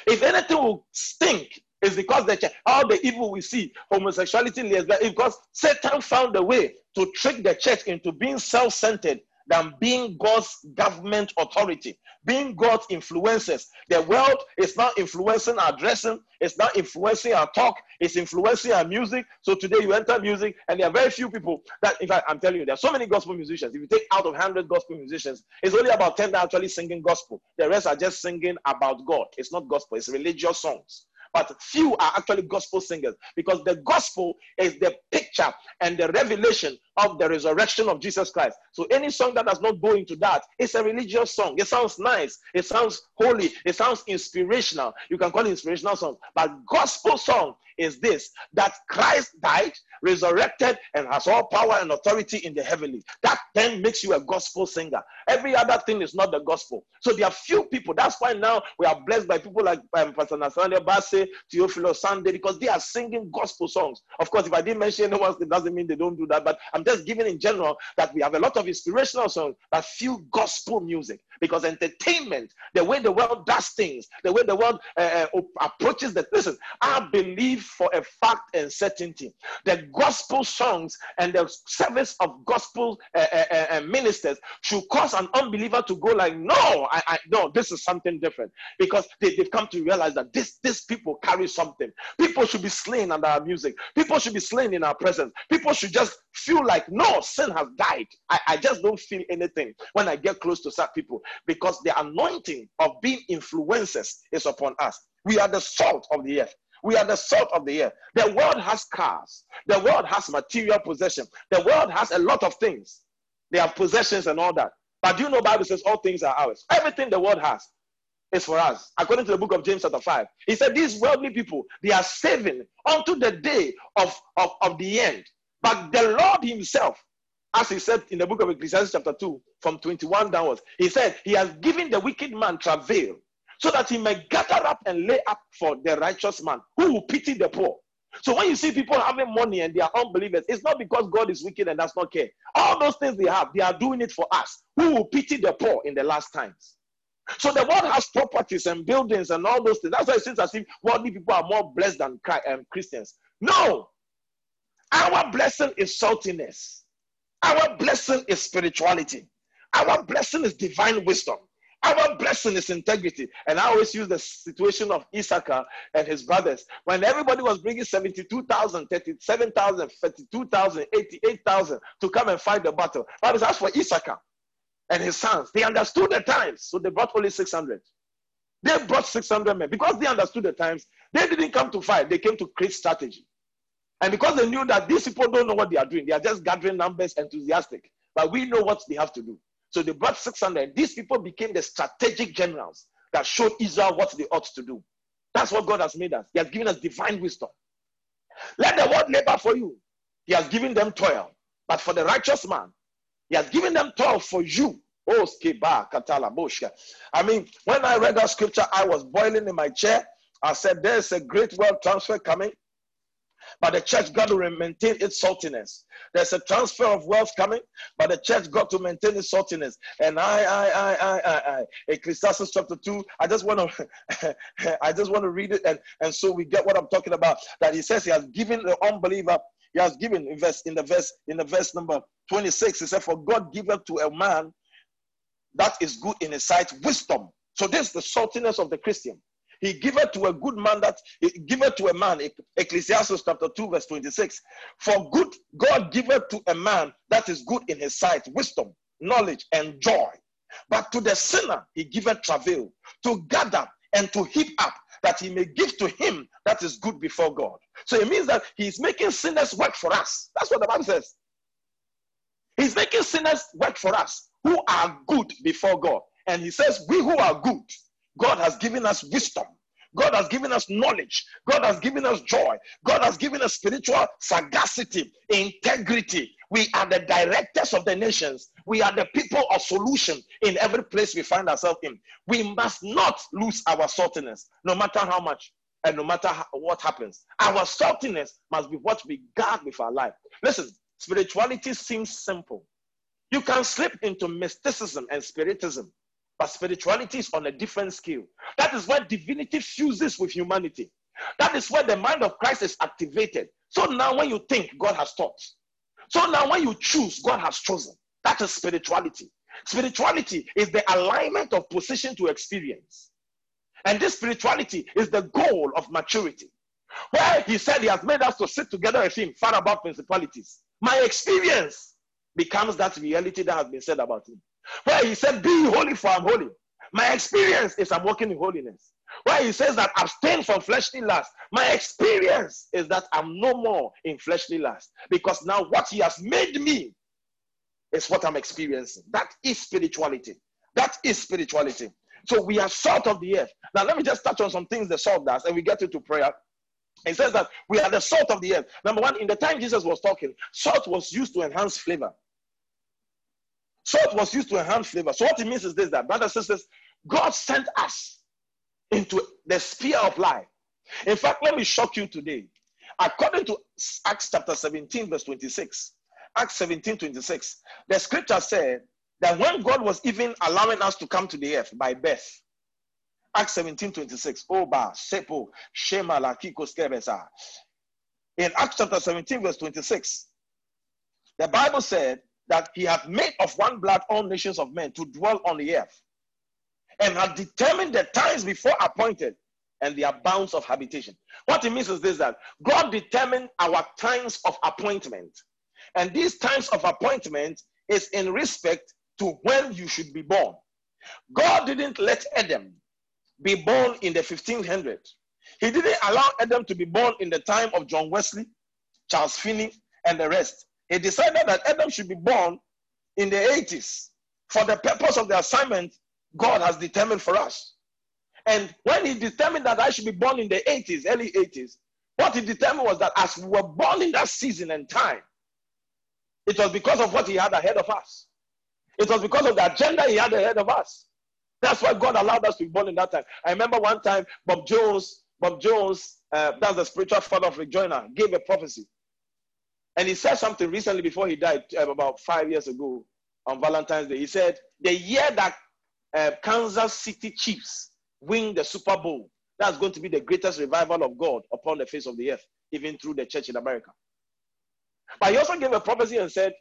If anything will stink, it's because the church, all the evil we see, homosexuality, lesbian, because Satan found a way to trick the church into being self-centered than being God's government authority, being God's influences. The world is now influencing our dressing, it's now influencing our talk, it's influencing our music. So today you enter music, and there are very few people that, in fact, I'm telling you, there are so many gospel musicians. If you take out of 100 gospel musicians, it's only about 10 that are actually singing gospel. The rest are just singing about God. It's not gospel, it's religious songs. But few are actually gospel singers because the gospel is the picture and the revelation of the resurrection of Jesus Christ. So any song that does not go into that, it's a religious song. It sounds nice, it sounds holy, it sounds inspirational. You can call it inspirational song, but gospel song is this that Christ died, resurrected, and has all power and authority in the heavenly. That then makes you a gospel singer. Every other thing is not the gospel. So there are few people. That's why now we are blessed by people like um, Pastor Nathaniel Bassey, Theophilus Sunday, because they are singing gospel songs. Of course, if I didn't mention anyone, it doesn't mean they don't do that. But I'm just giving in general that we have a lot of inspirational songs, but few gospel music. Because entertainment, the way the world does things, the way the world uh, uh approaches the listen, I believe for a fact and certainty the gospel songs and the service of gospel uh, uh, uh, uh, ministers should cause an unbeliever to go like, no, I, I no, this is something different because they, they've come to realize that this these people carry something. People should be slain under our music. People should be slain in our presence. People should just feel like, no, sin has died. I, I just don't feel anything when I get close to such people because the anointing of being influencers is upon us. We are the salt of the earth. We are the salt of the earth. The world has cars. The world has material possession. The world has a lot of things. They have possessions and all that. But do you know Bible says all things are ours? Everything the world has is for us. According to the book of James chapter 5. He said these worldly people, they are saving unto the day of, of, of the end. But the Lord himself, as he said in the book of Ecclesiastes chapter 2, from 21 downwards, he said, he has given the wicked man travail so that he may gather up and lay up for the righteous man who will pity the poor. So when you see people having money and they are unbelievers, it's not because God is wicked and does not care. All those things they have, they are doing it for us who will pity the poor in the last times. So the world has properties and buildings and all those things. That's why it seems as if worldly people are more blessed than um, Christians. No, our blessing is saltiness. Our blessing is spirituality. Our blessing is divine wisdom. Our blessing is integrity. And I always use the situation of Issachar and his brothers. When everybody was bringing 72,000, 37,000, 32,000, 88,000 to come and fight the battle, Bible says for Issachar and his sons, they understood the times. So they brought only 600. They brought 600 men. Because they understood the times, they didn't come to fight. They came to create strategy. And because they knew that these people don't know what they are doing, they are just gathering numbers, enthusiastic. But we know what they have to do. So they brought 600. These people became the strategic generals that showed Israel what they ought to do. That's what God has made us. He has given us divine wisdom. Let the world labor for you. He has given them toil. But for the righteous man, he has given them toil for you. Oh, I mean, when I read that scripture, I was boiling in my chair. I said, There's a great wealth transfer coming. But the church got to maintain its saltiness. There's a transfer of wealth coming, but the church got to maintain its saltiness. And I, I, I, I, I, I. Ecclesiastes chapter two. I just want to, <laughs> I just want to read it, and and so we get what I'm talking about. That he says he has given the unbeliever. He has given in verse in the verse in the verse number 26. He said, "For God giveth to a man that is good in his sight wisdom." So this is the saltiness of the Christian. He giveth to a good man that he giveth to a man, Ecclesiastes chapter 2, verse 26. For good God giveth to a man that is good in his sight, wisdom, knowledge, and joy. But to the sinner he giveth travail, to gather and to heap up, that he may give to him that is good before God. So it means that he's making sinners work for us. That's what the Bible says. He's making sinners work for us who are good before God. And he says, We who are good, God has given us wisdom. God has given us knowledge. God has given us joy. God has given us spiritual sagacity, integrity. We are the directors of the nations. We are the people of solution in every place we find ourselves in. We must not lose our saltiness, no matter how much and no matter how, what happens. Our saltiness must be what we guard with our life. Listen, spirituality seems simple. You can slip into mysticism and spiritism but spirituality is on a different scale. That is where divinity fuses with humanity. That is where the mind of Christ is activated. So now, when you think, God has taught. So now, when you choose, God has chosen. That is spirituality. Spirituality is the alignment of position to experience. And this spirituality is the goal of maturity. Where he said he has made us to sit together with him, far above principalities. My experience becomes that reality that has been said about him. Where he said, Be holy, for I'm holy. My experience is I'm walking in holiness. Why he says that abstain from fleshly lust. My experience is that I'm no more in fleshly lust because now what he has made me is what I'm experiencing. That is spirituality. That is spirituality. So we are salt of the earth. Now, let me just touch on some things the salt does, and we get into prayer. It says that we are the salt of the earth. Number one, in the time Jesus was talking, salt was used to enhance flavor. Salt was used to enhance flavor. So what it means is this: that brothers and sisters, God sent us into the sphere of life. In fact, let me shock you today. According to Acts chapter 17, verse 26, Acts 17, 26, the scripture said that when God was even allowing us to come to the earth by birth, Acts 17, 26, Oba, Sepo, Shema. In Acts chapter 17, verse 26, the Bible said that he hath made of one blood all nations of men to dwell on the earth and had determined the times before appointed and their bounds of habitation. What it means is this that God determined our times of appointment. And these times of appointment is in respect to when you should be born. God didn't let Adam be born in the 1500. He didn't allow Adam to be born in the time of John Wesley, Charles Finney, and the rest. He decided that Adam should be born in the 80s for the purpose of the assignment God has determined for us. And when he determined that I should be born in the 80s, early 80s, what he determined was that as we were born in that season and time, it was because of what he had ahead of us. It was because of the agenda he had ahead of us. That's why God allowed us to be born in that time. I remember one time Bob Jones, Bob Jones, uh, that's the spiritual father of Rick Joyner, gave a prophecy. And he said something recently before he died, uh, about five years ago on Valentine's Day. He said, The year that uh, Kansas City Chiefs win the Super Bowl, that's going to be the greatest revival of God upon the face of the earth, even through the church in America. But he also gave a prophecy and said,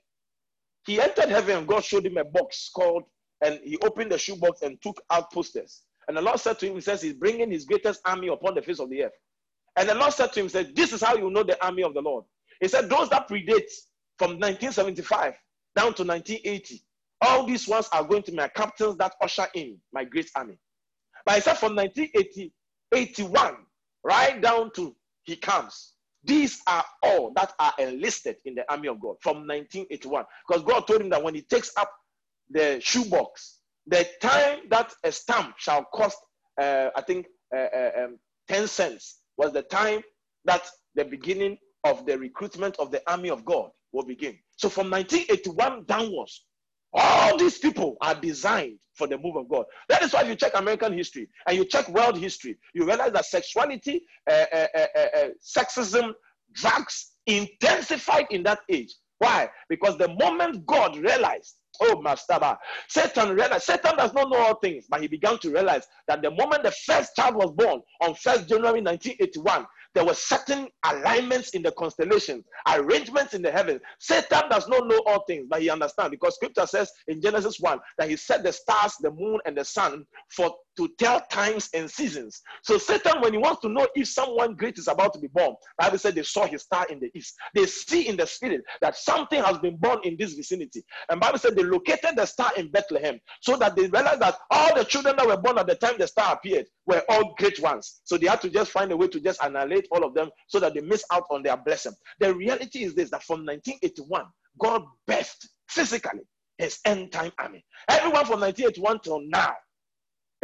he entered heaven and God showed him a box called, and he opened the shoebox and took out posters. And the Lord said to him, He says, He's bringing His greatest army upon the face of the earth. And the Lord said to him, said, This is how you know the army of the Lord. He said, Those that predate from 1975 down to 1980, all these ones are going to be my captains that usher in my great army. But I said from 1980, 81, right down to he comes. These are all that are enlisted in the army of God from 1981. Because God told him that when he takes up the shoebox, the time that a stamp shall cost, uh, I think, uh, uh, um, 10 cents was the time that the beginning of the recruitment of the army of God will begin. So from 1981 downwards, all these people are designed for the move of God. That is why you check American history and you check world history, you realize that sexuality, uh, uh, uh, sexism, drugs intensified in that age. Why? Because the moment God realized, oh, Master, Satan realized, Satan does not know all things, but he began to realize that the moment the first child was born on 1st January 1981, there were certain alignments in the constellations, arrangements in the heavens. Satan does not know all things, but he understands because scripture says in Genesis 1 that he set the stars, the moon, and the sun for to tell times and seasons. So Satan, when he wants to know if someone great is about to be born, Bible said they saw his star in the east. They see in the spirit that something has been born in this vicinity. And Bible said they located the star in Bethlehem so that they realized that all the children that were born at the time the star appeared were all great ones. So they had to just find a way to just annihilate all of them so that they miss out on their blessing. The reality is this that from 1981, God birthed physically his end time army. Everyone from 1981 till now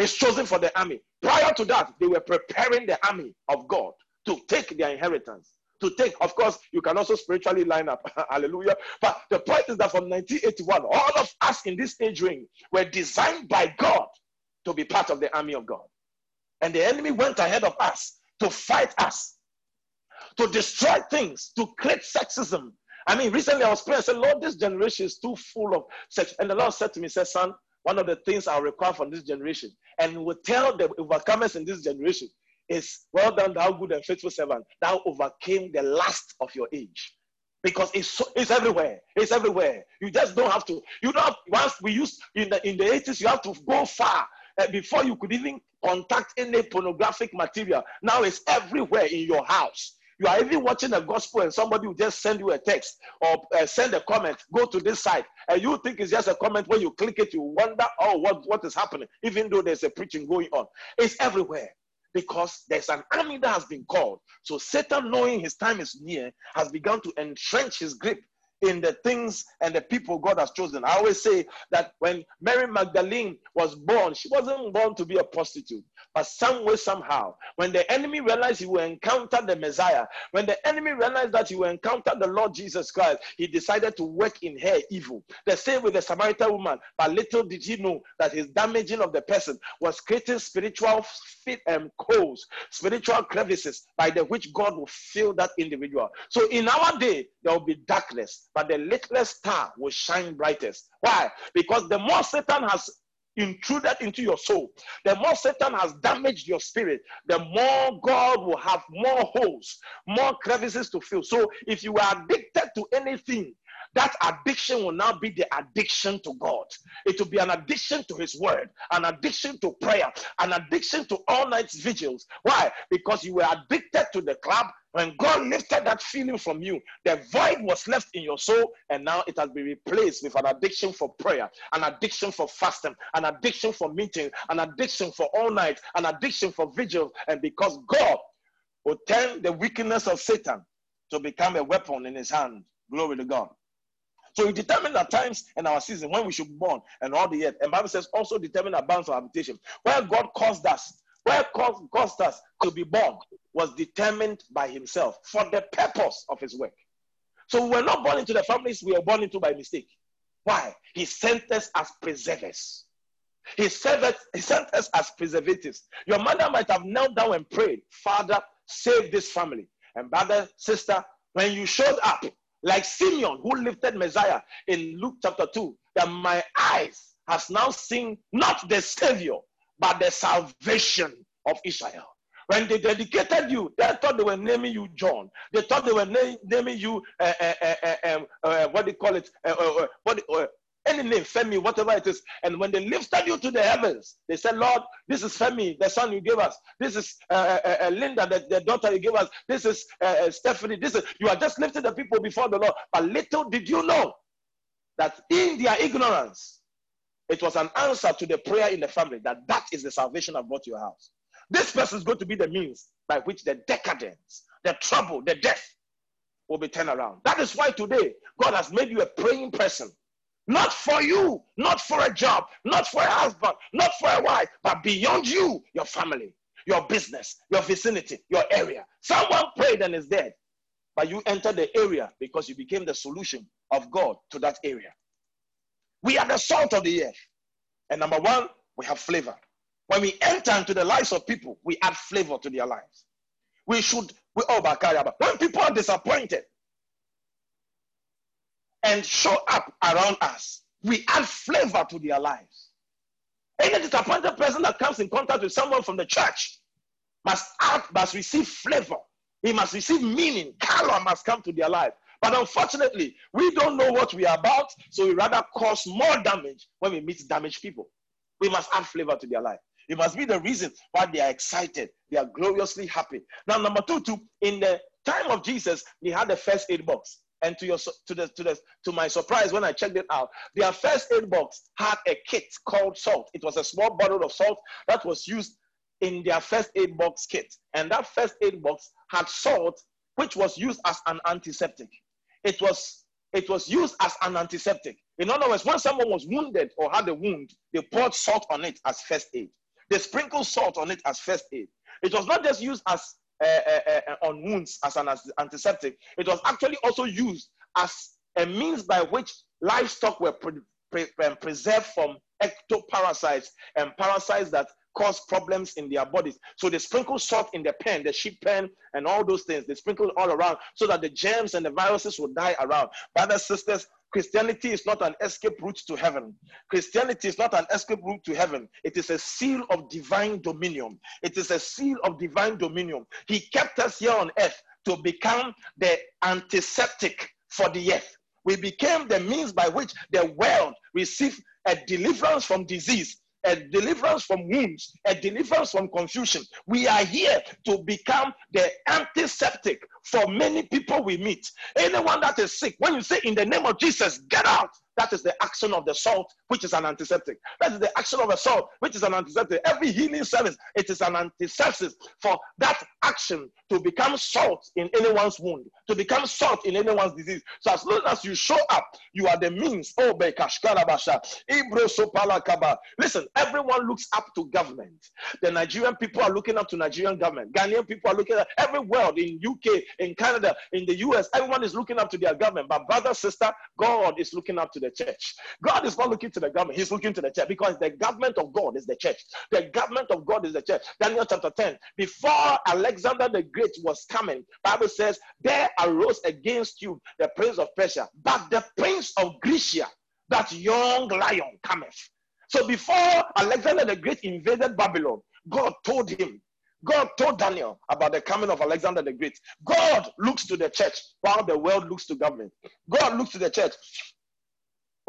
is chosen for the army. Prior to that, they were preparing the army of God to take their inheritance. To take, of course, you can also spiritually line up. <laughs> Hallelujah. But the point is that from 1981, all of us in this age range were designed by God to be part of the army of God. And the enemy went ahead of us to fight us, to destroy things, to create sexism. I mean, recently I was praying, I said, Lord, this generation is too full of sex. And the Lord said to me, said, son, one of the things I'll require from this generation, and will tell the overcomers in this generation, is well done, thou good and faithful servant. Thou overcame the last of your age. Because it's so, it's everywhere. It's everywhere. You just don't have to. You have, once we used in the in the 80s, you have to go far uh, before you could even contact any pornographic material. Now it's everywhere in your house. You are even watching the gospel and somebody will just send you a text or uh, send a comment, go to this site, and you think it's just a comment. When you click it, you wonder, oh, what, what is happening? Even though there's a preaching going on, it's everywhere. Because there's an army that has been called. So Satan, knowing his time is near, has begun to entrench his grip in the things and the people God has chosen. I always say that when Mary Magdalene was born, she wasn't born to be a prostitute, but some way, somehow, when the enemy realized he will encounter the Messiah, when the enemy realized that he will encounter the Lord Jesus Christ, he decided to work in her evil. The same with the Samaritan woman, but little did he know that his damaging of the person was creating spiritual fit and coals, spiritual crevices by the which God will fill that individual. So in our day, there will be darkness but the littlest star will shine brightest. Why? Because the more Satan has intruded into your soul, the more Satan has damaged your spirit, the more God will have more holes, more crevices to fill. So if you are addicted to anything, that addiction will now be the addiction to God. It will be an addiction to His Word, an addiction to prayer, an addiction to all night vigils. Why? Because you were addicted to the club. When God lifted that feeling from you, the void was left in your soul, and now it has been replaced with an addiction for prayer, an addiction for fasting, an addiction for meeting, an addiction for all night, an addiction for vigils. And because God will turn the wickedness of Satan to become a weapon in his hand. Glory to God. So we determine our times and our season when we should be born and all the earth. And Bible says also determine our bounds of habitation. Where God caused us, where caused, caused us to be born was determined by himself for the purpose of his work. So we were not born into the families we were born into by mistake. Why? He sent us as preservers. He sent us, he sent us as preservatives. Your mother might have knelt down and prayed, Father, save this family. And brother, sister, when you showed up, like Simeon who lifted Messiah in Luke chapter 2, that my eyes has now seen not the Savior, but the salvation of Israel. When they dedicated you, they thought they were naming you John. They thought they were na- naming you, uh, uh, uh, what do you call it? Uh, uh, uh, what, any name, Femi, whatever it is. And when they lifted you to the heavens, they said, Lord, this is Femi, the son you gave us. This is uh, uh, uh, Linda, the, the, daughter you gave us. This is uh, uh, Stephanie. This is, you are just lifting the people before the Lord. But little did you know that in their ignorance, it was an answer to the prayer in the family that that is the salvation of what your house. This person is going to be the means by which the decadence, the trouble, the death will be turned around. That is why today God has made you a praying person not for you, not for a job, not for a husband, not for a wife, but beyond you, your family, your business, your vicinity, your area. Someone prayed and is dead, but you entered the area because you became the solution of God to that area. We are the salt of the earth. And number one, we have flavor. When we enter into the lives of people, we add flavor to their lives. We should, we, all oh, when people are disappointed, and show up around us, we add flavor to their lives. Any disappointed person that comes in contact with someone from the church must add, must receive flavor. He must receive meaning. Color must come to their life. But unfortunately, we don't know what we are about, so we rather cause more damage when we meet damaged people. We must add flavor to their life. It must be the reason why they are excited. They are gloriously happy. Now, number two, too, in the time of Jesus, he had the first aid box. And to your to the to the to my surprise, when I checked it out, their first aid box had a kit called salt. It was a small bottle of salt that was used in their first aid box kit. And that first aid box had salt, which was used as an antiseptic. It was it was used as an antiseptic. In other words, when someone was wounded or had a wound, they poured salt on it as first aid. They sprinkled salt on it as first aid. It was not just used as Uh, uh, uh, on wounds as an antiseptic. It was actually also used as a means by which livestock were pre- pre- um, preserved from ectoparasites and parasites that cause problems in their bodies. So they sprinkle salt in the pen, the sheep pen, and all those things. They sprinkle all around so that the germs and the viruses will die around. Brothers, sisters, Christianity is not an escape route to heaven. Christianity is not an escape route to heaven. It is a seal of divine dominion. It is a seal of divine dominion. He kept us here on earth to become the antiseptic for the earth. We became the means by which the world received a deliverance from disease, a deliverance from wounds, a deliverance from confusion. We are here to become the antiseptic for many people we meet. Anyone that is sick, when you say in the name of Jesus, get out, that is the action of the salt, which is an antiseptic. That is the action of the salt, which is an antiseptic. Every healing service, it is an antiseptic for that action to become salt in anyone's wound, to become salt in anyone's disease. So as long as you show up, you are the means. Oh, Listen, everyone looks up to government. The Nigerian people are looking up to Nigerian government. Ghanaian people are looking at every world in UK, in Canada, in the US. Everyone is looking up to their government. But brother, sister, God is looking up to the church. God is not looking to the government, He's looking to the church because the government of God is the church. The government of God is the church. Daniel chapter 10. Before Alexander the Great was coming, Bible says, There arose against you the prince of Persia, but the prince of Grecia, that young lion cometh. So before Alexander the Great invaded Babylon, God told him, God told Daniel about the coming of Alexander the Great. God looks to the church while the world looks to government. God looks to the church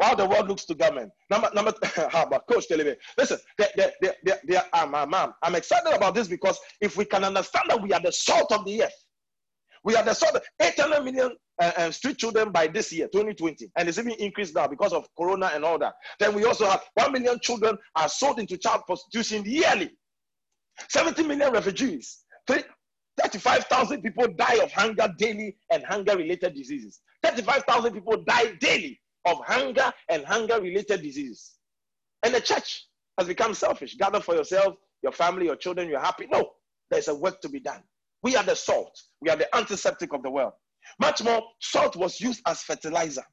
while the world looks to government. Number, number, <laughs> how about Coach Telebe? Listen, they, um, um, um, I'm excited about this because if we can understand that we are the salt of the earth, we are the salt, of 800 million uh, uh, street children by this year, 2020, and it's even increased now because of Corona and all that. Then we also have 1 million children are sold into child prostitution yearly. 70 million refugees. 35,000 people die of hunger daily and hunger related diseases. 35,000 people die daily of hunger and hunger related diseases. And the church has become selfish. Gather for yourself, your family, your children, you're happy. No, there's a work to be done. We are the salt, we are the antiseptic of the world. Much more, salt was used as fertilizer.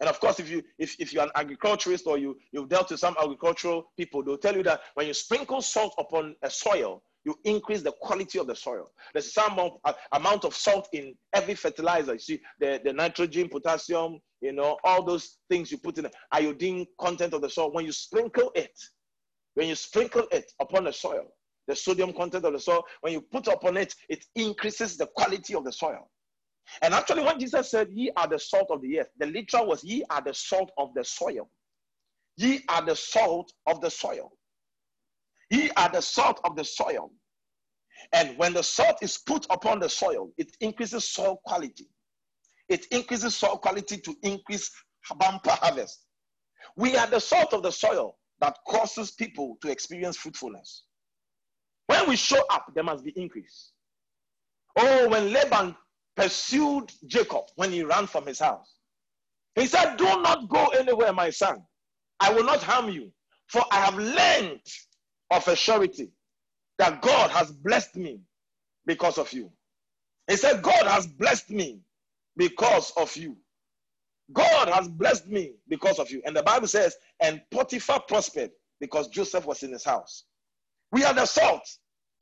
And of course, if you if, if you're an agriculturist or you, you've dealt with some agricultural people, they'll tell you that when you sprinkle salt upon a soil, you increase the quality of the soil. There's some amount, amount of salt in every fertilizer. You see, the, the nitrogen, potassium, you know, all those things you put in the iodine content of the soil. When you sprinkle it, when you sprinkle it upon the soil, the sodium content of the soil, when you put upon it, it increases the quality of the soil. And actually, when Jesus said, Ye are the salt of the earth, the literal was, Ye are the salt of the soil. Ye are the salt of the soil. Ye are the salt of the soil. And when the salt is put upon the soil, it increases soil quality. It increases soil quality to increase bumper harvest. We are the salt of the soil that causes people to experience fruitfulness. When we show up, there must be increase. Oh, when Laban pursued Jacob when he ran from his house, he said, Do not go anywhere, my son. I will not harm you, for I have learned of a surety that God has blessed me because of you. He said, God has blessed me because of you. God has blessed me because of you. And the Bible says, and Potiphar prospered because Joseph was in his house. We are the salt,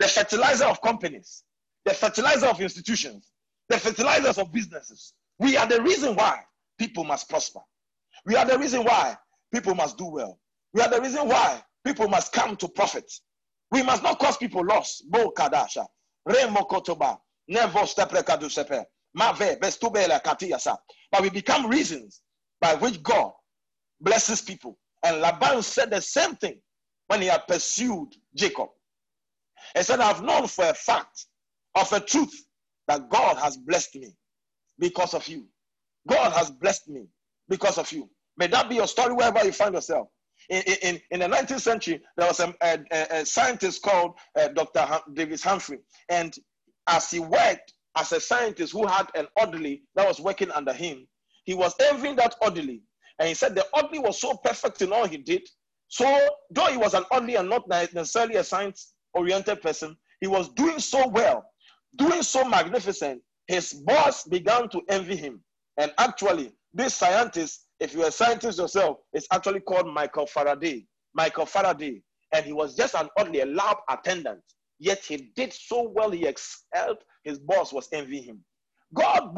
the fertilizer of companies, the fertilizer of institutions, the fertilizers of businesses. We are the reason why people must prosper. We are the reason why people must do well. We are the reason why people must come to profit. We must not cause people loss. Bo kadasha. Remo kotoba. Never steprekadu But we become reasons by which God blesses people. And Laban said the same thing when he had pursued Jacob. He said, I've known for a fact of a truth that God has blessed me because of you. God has blessed me because of you. May that be your story wherever you find yourself. In, in, in the 19th century, there was a, a, a scientist called uh, Dr. Davis Humphrey. And as he worked as a scientist who had an orderly that was working under him, he was envying that orderly. And he said the orderly was so perfect in all he did. So, though he was an orderly and not necessarily a science oriented person, he was doing so well, doing so magnificent. His boss began to envy him. And actually, this scientist if you're a scientist yourself, it's actually called Michael Faraday. Michael Faraday. And he was just an oddly a lab attendant. Yet he did so well, he excelled. His boss was envying him. God.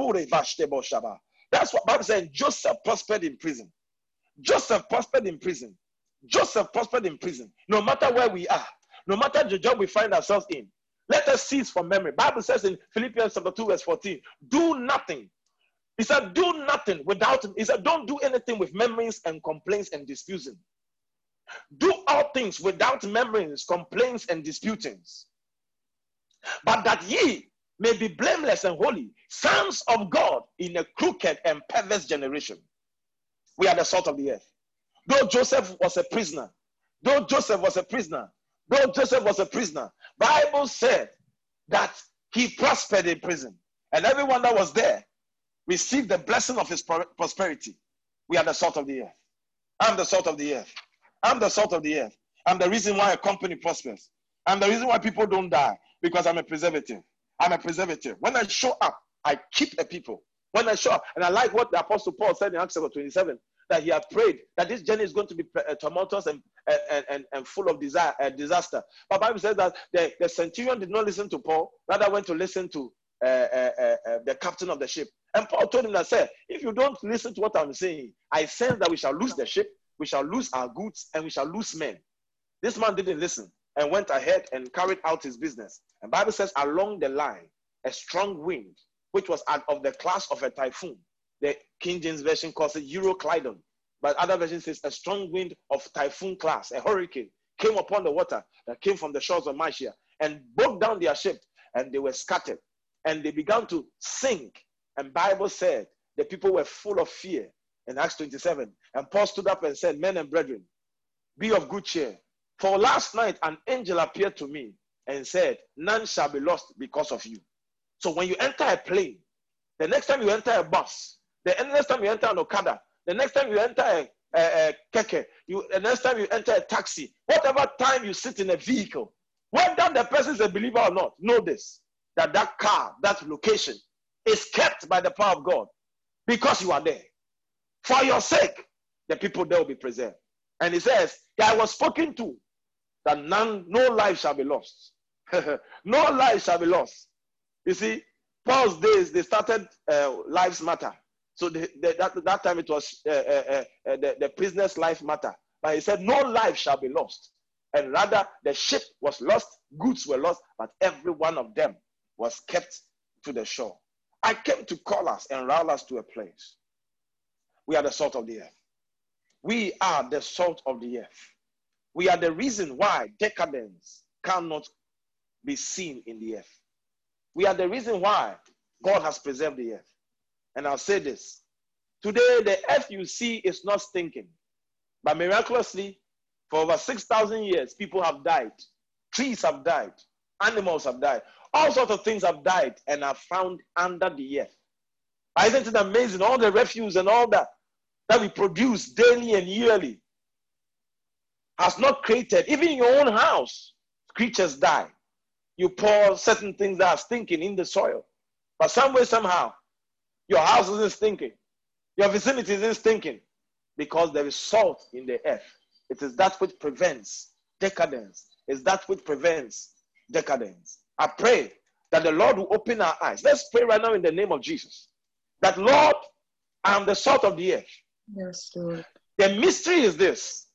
That's what Bible said. Joseph prospered in prison. Joseph prospered in prison. Joseph prospered in prison. No matter where we are, no matter the job we find ourselves in, let us cease from memory. Bible says in Philippians chapter 2, verse 14, do nothing he said, Do nothing without. He said, Don't do anything with memories and complaints and disputing. Do all things without memories, complaints, and disputings. But that ye may be blameless and holy, sons of God in a crooked and perverse generation. We are the salt of the earth. Though Joseph was a prisoner, though Joseph was a prisoner, though Joseph was a prisoner, Bible said that he prospered in prison, and everyone that was there received the blessing of his prosperity. We are the salt of the earth. I'm the salt of the earth. I'm the salt of the earth. I'm the reason why a company prospers. I'm the reason why people don't die because I'm a preservative. I'm a preservative. When I show up, I keep the people. When I show up, and I like what the Apostle Paul said in Acts 27 that he had prayed that this journey is going to be uh, tumultuous and, and, and, and full of desire, uh, disaster. But Bible says that the, the centurion did not listen to Paul, rather went to listen to uh, uh, uh, uh the captain of the ship. And Paul told him that, said, if you don't listen to what I'm saying, I sense that we shall lose the ship, we shall lose our goods, and we shall lose men. This man didn't listen and went ahead and carried out his business. And Bible says along the line, a strong wind, which was out of the class of a typhoon. The King James Version calls it Euroclydon, but other version says a strong wind of typhoon class, a hurricane, came upon the water that came from the shores of Mysia and broke down their ship, and they were scattered, and they began to sink. And Bible said the people were full of fear in Acts 27. And Paul stood up and said, Men and brethren, be of good cheer. For last night an angel appeared to me and said, None shall be lost because of you. So when you enter a plane, the next time you enter a bus, the next time you enter an Okada, the next time you enter a, a, a keke, you, the next time you enter a taxi, whatever time you sit in a vehicle, whether the person is a believer or not, know this that that car, that location is kept by the power of God because you are there. For your sake, the people there will be preserved. And he says, I was spoken to that none, no life shall be lost. <laughs> no life shall be lost. You see, Paul's days, they started uh, Lives Matter. So that, that time it was uh, uh, uh, uh, the, the prisoner's life matter. But he said, No life shall be lost. And rather, the ship was lost, goods were lost, but every one of them was kept to the shore. I came to call us and rouse us to a place. We are the salt of the earth. We are the salt of the earth. We are the reason why decadence cannot be seen in the earth. We are the reason why God has preserved the earth. And I'll say this today, the earth you see is not stinking, but miraculously, for over 6,000 years, people have died, trees have died, animals have died, all sorts of things have died and are found under the earth. Isn't it amazing? All the refuse and all that that we produce daily and yearly has not created, even in your own house, creatures die. You pour certain things that are stinking in the soil. But some way, somehow, your house isn't stinking. Your vicinity isn't stinking because there is salt in the earth. It is that which prevents decadence. It's that which prevents decadence. I pray that the Lord will open our eyes. Let's pray right now in the name of Jesus. That Lord, I am the salt of the earth. Yes, Lord. The mystery is this.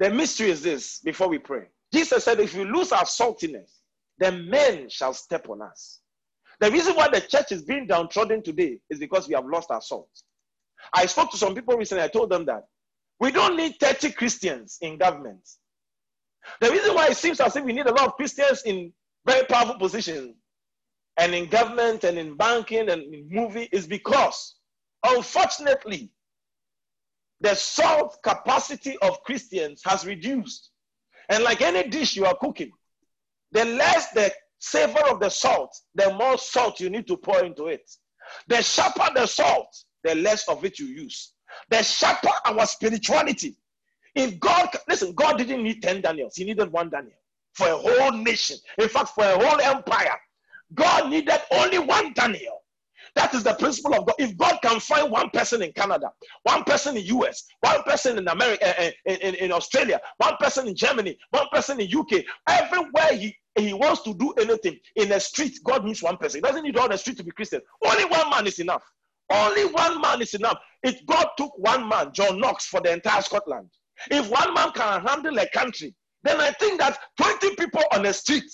The mystery is this before we pray. Jesus said, if we lose our saltiness, then men shall step on us. The reason why the church is being downtrodden today is because we have lost our salt. I spoke to some people recently, I told them that we don't need 30 Christians in government. The reason why it seems as if we need a lot of Christians in very powerful positions and in government and in banking and in movie is because, unfortunately, the salt capacity of Christians has reduced. And like any dish you are cooking, the less the savor of the salt, the more salt you need to pour into it. The sharper the salt, the less of it you use. The sharper our spirituality. If God, listen, God didn't need 10 Daniels, He needed one Daniel for a whole nation. In fact, for a whole empire. God needed only one Daniel. That is the principle of God. If God can find one person in Canada, one person in US, one person in America, uh, in, in, in Australia, one person in Germany, one person in UK, everywhere he, he wants to do anything in a street, God needs one person. He doesn't need all the street to be Christian. Only one man is enough. Only one man is enough. If God took one man, John Knox, for the entire Scotland, if one man can handle a country, then I think that 20 people on the street,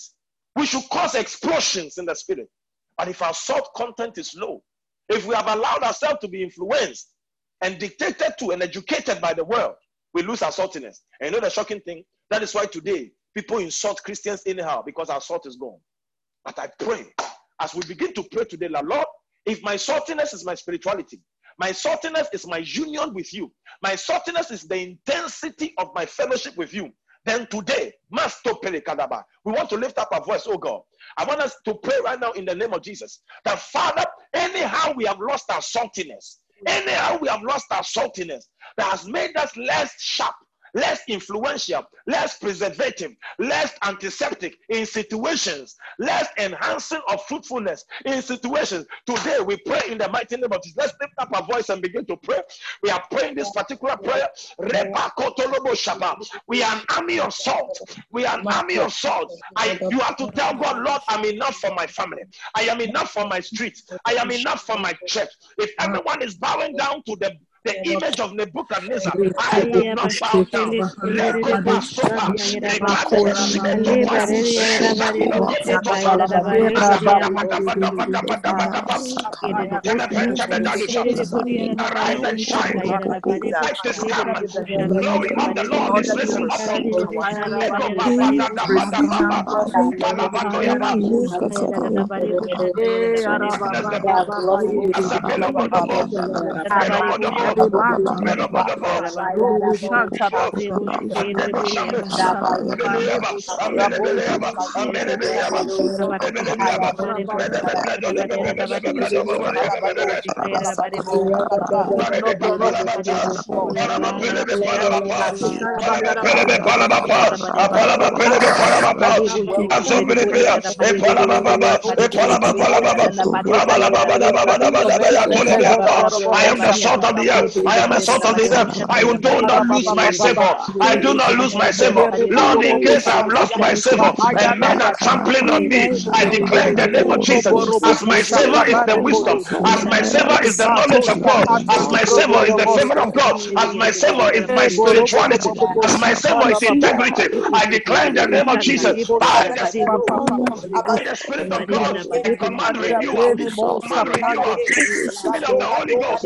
we should cause explosions in the spirit. But if our salt content is low, if we have allowed ourselves to be influenced and dictated to and educated by the world, we lose our saltiness. And you know the shocking thing? That is why today people insult Christians anyhow because our salt is gone. But I pray as we begin to pray today, Lord, if my saltiness is my spirituality, my saltiness is my union with you, my saltiness is the intensity of my fellowship with you, then today, we want to lift up our voice, oh God. I want us to pray right now in the name of Jesus that Father, anyhow we have lost our saltiness, anyhow we have lost our saltiness that has made us less sharp, less influential, less preservative, less antiseptic in situations, less enhancing of fruitfulness in situations. Today we pray in the mighty name of Jesus. Let's lift up our voice and begin to pray. We are praying this particular prayer. We are an army of salt. We are an army of salt. I, you have to tell God, Lord, I'm enough for my family. I am enough for my street. I am enough for my church. If everyone is bowing down to the the image of Nebuchadnezzar. I will not bow down. Arise and shine. Light is come. Glory of the Lord is risen upon you. I am the salt of the earth. I am a salt of the earth. I do not lose my savor. I do not lose my savor. Lord, in case I've lost my savor and men are trampling on me, I declare the name of Jesus, as my savor is the wisdom, as my savor is the knowledge of God, as my savor is the favor of God, as my savor is my spirituality, as my savor is integrity, I declare in the name of Jesus, by the Spirit of God, I command renewal, command renewal, the Holy Ghost.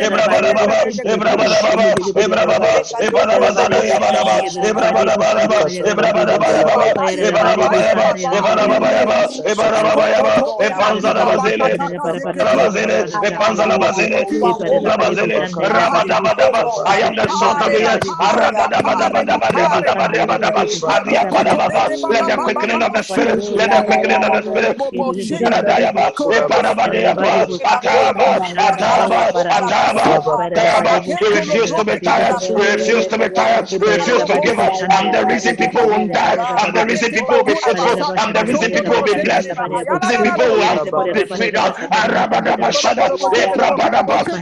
Ebra baba, ebra baba, ebra baba, ebra baba, I am the salt of the quickening of the spirit, let the quickening of the spirit. We refuse to be tired. We refuse to be tired. Refuse to give up. I'm the reason people won't die. I'm the reason people will be fruitful. I'm the reason people will be blessed. The people will have be freedom.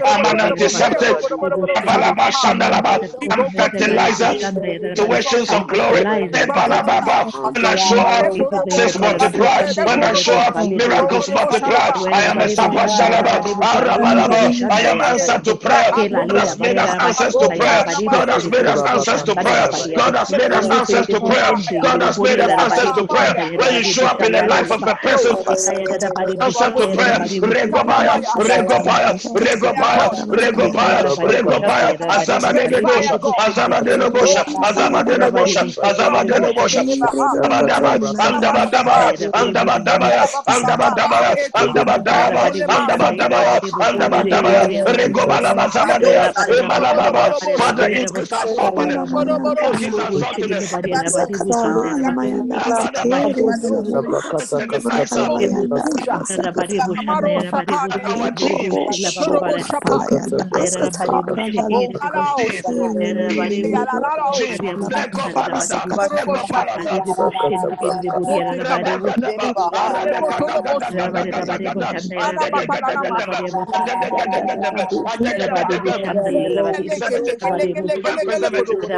I'm an antiseptic. I'm fertilizer. Situations of glory. When I show up, says multiply. When I show up, miracles multiply. I am a. I am answer to prayer. God has made us answers to prayer. God has made us answers to prayer. God has made us answers to prayer. God has made us answers to prayer. When you show up in the life of a person, answer to prayer. Regobaya, regobaya, regobaya, regobaya, regobaya. Azabadele bosha, azabadele bosha, azabadele bosha, azabadele bosha. Andabadaba, andabadaba, andabadabaya, andabadabaya, andabadabaya, andabadabaya, andabadabaya. Regobala eh, bazabadea, emalababa. Father, increase our saltiness. Oh, he's assaulted us.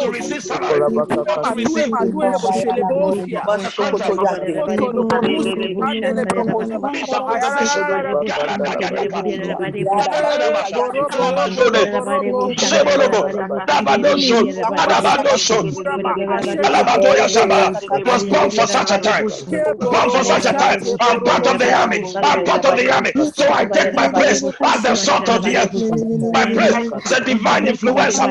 to receive salary, to receive was born for such a time. Born for such a time. I'm part of the army. I'm part of the army. So I take my place as the salt of the earth. My place is a divine influencer.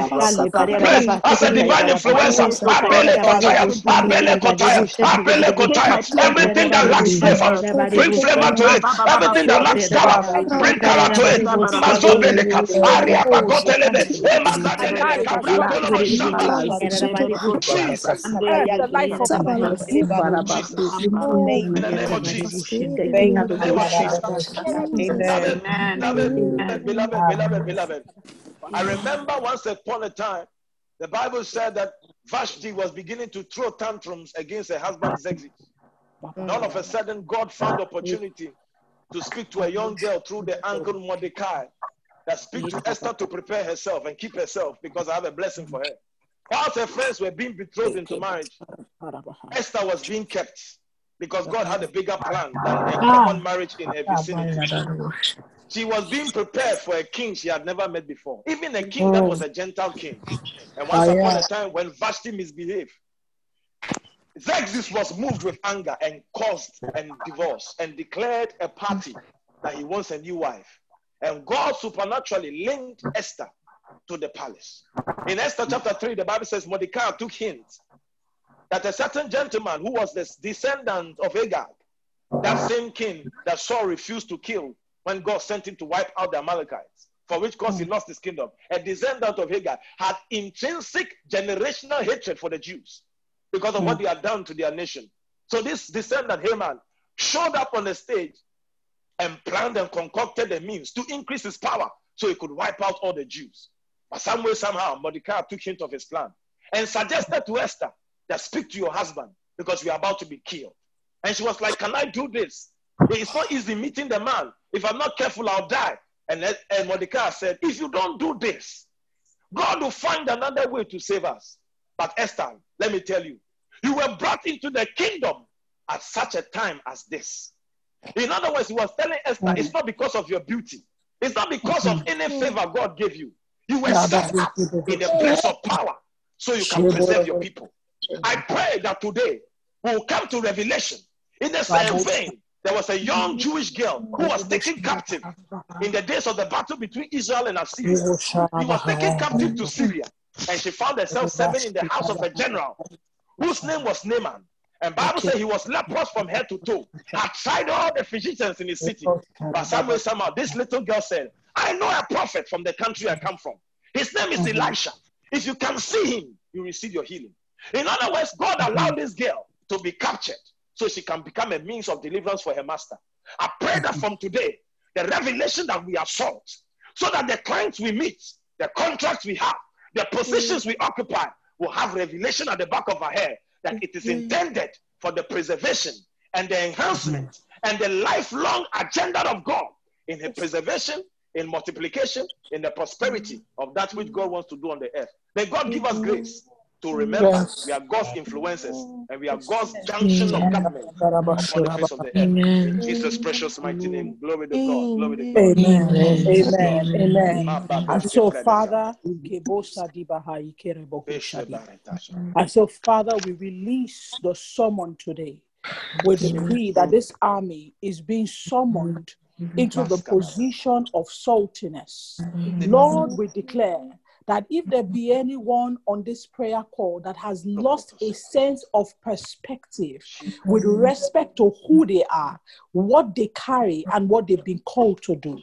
Place as a divine influencer. Abele Kotaya. Abele Kotaya. Abele Kotaya. Everything that lacks flavor, bring flavor to it. Everything that lacks color, bring color to it. Mazobeleka. Aria Pagotelebe. Emazadeleka. Brakolobo Shama. Jesus. In the name of Jesus. In the name of Jesus. Amen. Beloved, beloved, beloved, beloved. I remember once upon a time, the Bible said that Vashti was beginning to throw tantrums against her husband's exit. And all of a sudden, God found opportunity to speak to a young girl through the uncle Mordecai that speak to Esther to prepare herself and keep herself because I have a blessing for her. Whilst her friends were being betrothed into marriage, Esther was being kept because God had a bigger plan than a ah. common marriage in her vicinity. She was being prepared for a king she had never met before, even a king that was a Gentile king. And once upon a time, when Vashti misbehaved, Xerxes was moved with anger and caused and divorce and declared a party that he wants a new wife. And God supernaturally linked Esther to the palace. In Esther chapter 3, the Bible says Mordecai took hint that a certain gentleman who was the descendant of Agag, that same king that Saul refused to kill when God sent him to wipe out the Amalekites, for which cause he hmm. lost his kingdom, a descendant of Hagar, had intrinsic generational hatred for the Jews because of what hmm. they had done to their nation. So this descendant, Haman, showed up on the stage and planned and concocted the means to increase his power so he could wipe out all the Jews. But some way, somehow, Mordecai took hint of his plan and suggested to Esther that speak to your husband because we are about to be killed. And she was like, Can I do this? It's not easy meeting the man. If I'm not careful, I'll die. And, and Mordecai said, If you don't do this, God will find another way to save us. But Esther, let me tell you, you were brought into the kingdom at such a time as this. In other words, he was telling Esther, it's not because of your beauty, it's not because of any favor God gave you. You were set up in the place of power so you can preserve your people. I pray that today we will come to revelation in the same vein there was a young Jewish girl who was taken captive in the days of the battle between Israel and Assyria. She was taken captive to Syria, and she found herself serving in the house of a general whose name was Naaman. And Bible says he was leprous from head to toe. Had tried all the physicians in his city, but somewhere somehow this little girl said, "I know a prophet from the country I come from. His name is Elisha. If you can see him, you receive your healing." In other words, God allowed this girl to be captured so she can become a means of deliverance for her master. I pray that from today, the revelation that we are sought, so that the clients we meet, the contracts we have, the positions we occupy, will have revelation at the back of our head that it is intended for the preservation and the enhancement and the lifelong agenda of God in the preservation, in multiplication, in the prosperity of that which God wants to do on the earth. May God give us grace to remember Yes. we are God's influencers and we are God's junction of government upon the face of the earth. In Jesus' precious mighty name. Glory to God. Glory to God. Amen. Amen. Amen. Amen. Ma ba ba And so, pre Father, Gebosa Dibahai Kerebo Eshe Hushadi. baretasha. and so, Father, we release the summon today. We decree that this army is being summoned mm-hmm. into the position of saltiness. Mm-hmm. Lord, we declare that if there be anyone on this prayer call that has lost a sense of perspective with respect to who they are, what they carry, and what they've been called to do,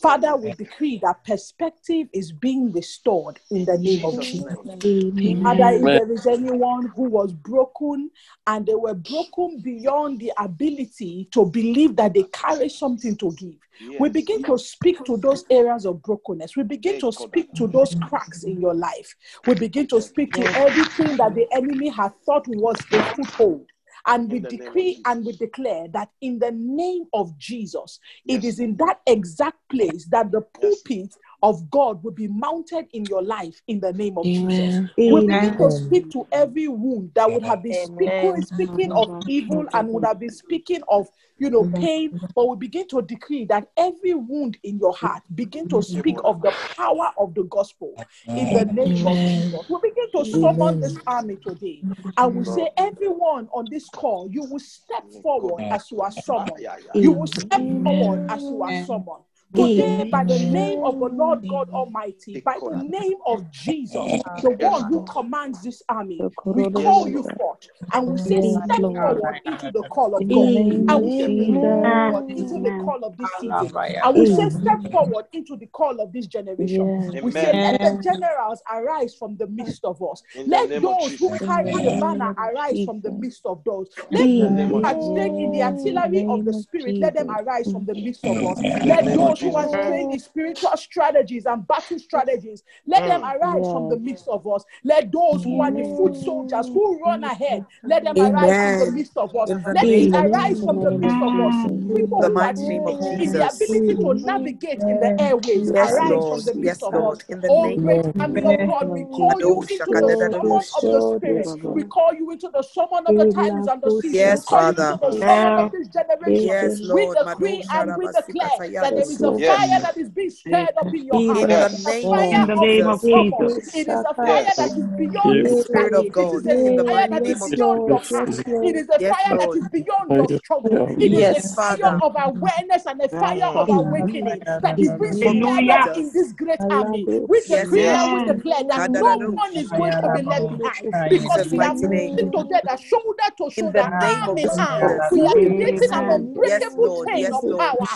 Father, we decree that perspective is being restored in the name of Jesus' Jesus. name. Father, if there is anyone who was broken and they were broken beyond the ability to believe that they carry something to give, we begin to speak to those areas of brokenness. We begin to speak to those cracks in your life. We begin to speak to everything that the enemy had thought was a foothold. And we In the name of decree and we declare that in the name of Jesus, it Yes. is in that exact place that the Yes. Pulpit of God will be mounted in your life in the name of Jesus. Amen. We begin Amen. to speak to every wound that would have been speaking, speaking of evil and would have been speaking of you know pain, but we begin to decree that every wound in your heart begin to speak of the power of the gospel in the name of Jesus. We begin to summon this army today, and we say, everyone on this call, you will step forward as you are summoned. yeah, yeah. You will step forward as you are summoned. Today, by the name of the Lord God Almighty, by the name of Jesus, the one who commands this army, we call you forth and we say, Step forward into the call of God. And we say, Move forward into the call of this season. And we say, Step forward into the call of this generation. We say, Amen. Let the generals arise from the midst of us. Let those who carry the the banner arise from the midst of those. Let the those who of are in the Amen. In the artillery of the spirit, let them arise from the midst of us. Let those who Jesus. trained in spiritual strategies and battle strategies, let them Mm. arise from the midst of us. Let those who are the foot soldiers who run ahead, let them arise from the midst of us. Let we of arise from the the name of midst of us. People the who are mighty name of trained in the ability to navigate in the airways, arise from the midst of us. In the Oh, name great of army of God, we call you into the summon of the Spirit. We call you into the summon of the times and the season. We Yes, call you into Father. the summon of this generation. Yes, We Lord. decree Mado and we declare that there is a fire Yes. that is being stirred up in your heart. In It the a name of fire In the name the of Jesus. It is a fire Yes. that is beyond The the Spirit struggle. of It is God. a In the fire mighty that is name of beyond your Jesus. past. It is a Yes, fire that Lord. is beyond your struggle. It is a fire of awareness and a fire of awakening that is being In stirred in Jesus. this great army. We Yes, decree and Father. we declare that no one is going to be left behind because we are mighty moving together, shoulder to In the shoulder, name arm of in arm. Jesus. We are creating an Yes, unbreakable Lord. chain Yes, of Lord. power.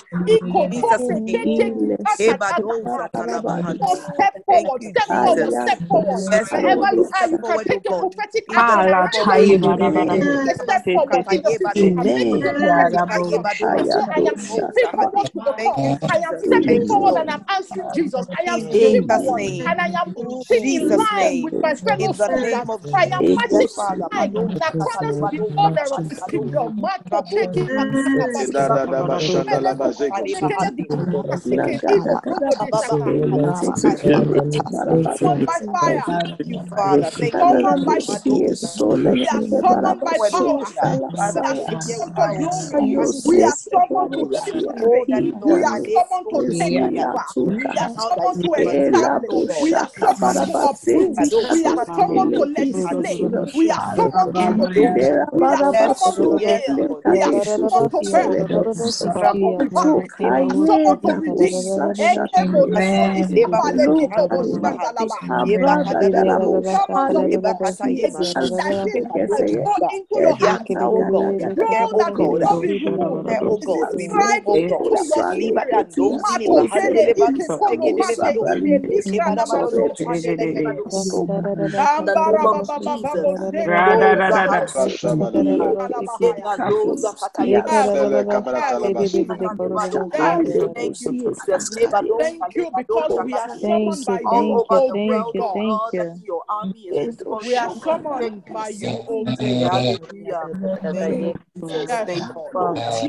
Jesus' Ikotope name. kete kukata Ebadoza kadahaya. So talabahande. step Thank forward, you, step forward, step forward. Wherever you are, you can oh take a prophetic action and name right of where you Jesus. are. Begin to step forward in the physical. Make it Ekatayebadoshe. a prophetic action and say, I am stepping forward to the Thank you, call. I am Jesus. stepping Thank you, forward and I'm answering Jesus. I am In stepping forward and I am In marching in Jesus' line with my fellow soldiers. I am Jesus. marching Yes, in Father. line in Madosha accordance with the order of his kingdom. By fire, thank you, Father. Thank you. someone by Madosa. We are summoned by power. We are summoned with for We are summoned to shift the faith. Daddy We are summoned to take over. We are summoned to establish. We are summoned to. We are summoned to legislate. We are summoned to. We are summoned to Lord, build. yes, Lord, We are summoned to are summoned to revive. We are summoned to redeem. Anything that has been thrown into your We heart, are here, God. We prepare, thrown that will God. not be We removed, prepare, is God. We move, inscribed God. into your Liba spirit. andonzi ni Matokele mahandele badu ike kolo segedele mate bado. ile Ike likra na barabado mazote shandele kelebe. bados. In the name Ambara of baba baba Jesus. bozeke Doza lebahaya. hande Rashabadabadaba. Kalabahaya. Ikebadoza katayeba. Yes, Tele yes, kabaratalabasha. Ikadebado. yes. Thank you, thank you. Jesus. Lebanon, Thank you because we are Lebanon, summoned by Thank you, you, all O over thank the you, great world, thank you, God. thank God, you. that your army is visible. We are Show summoned Thank by you. you, O Thank great you. God. Hallelujah. Thank you, Jesus. Yes, Thank you, Lord. Father.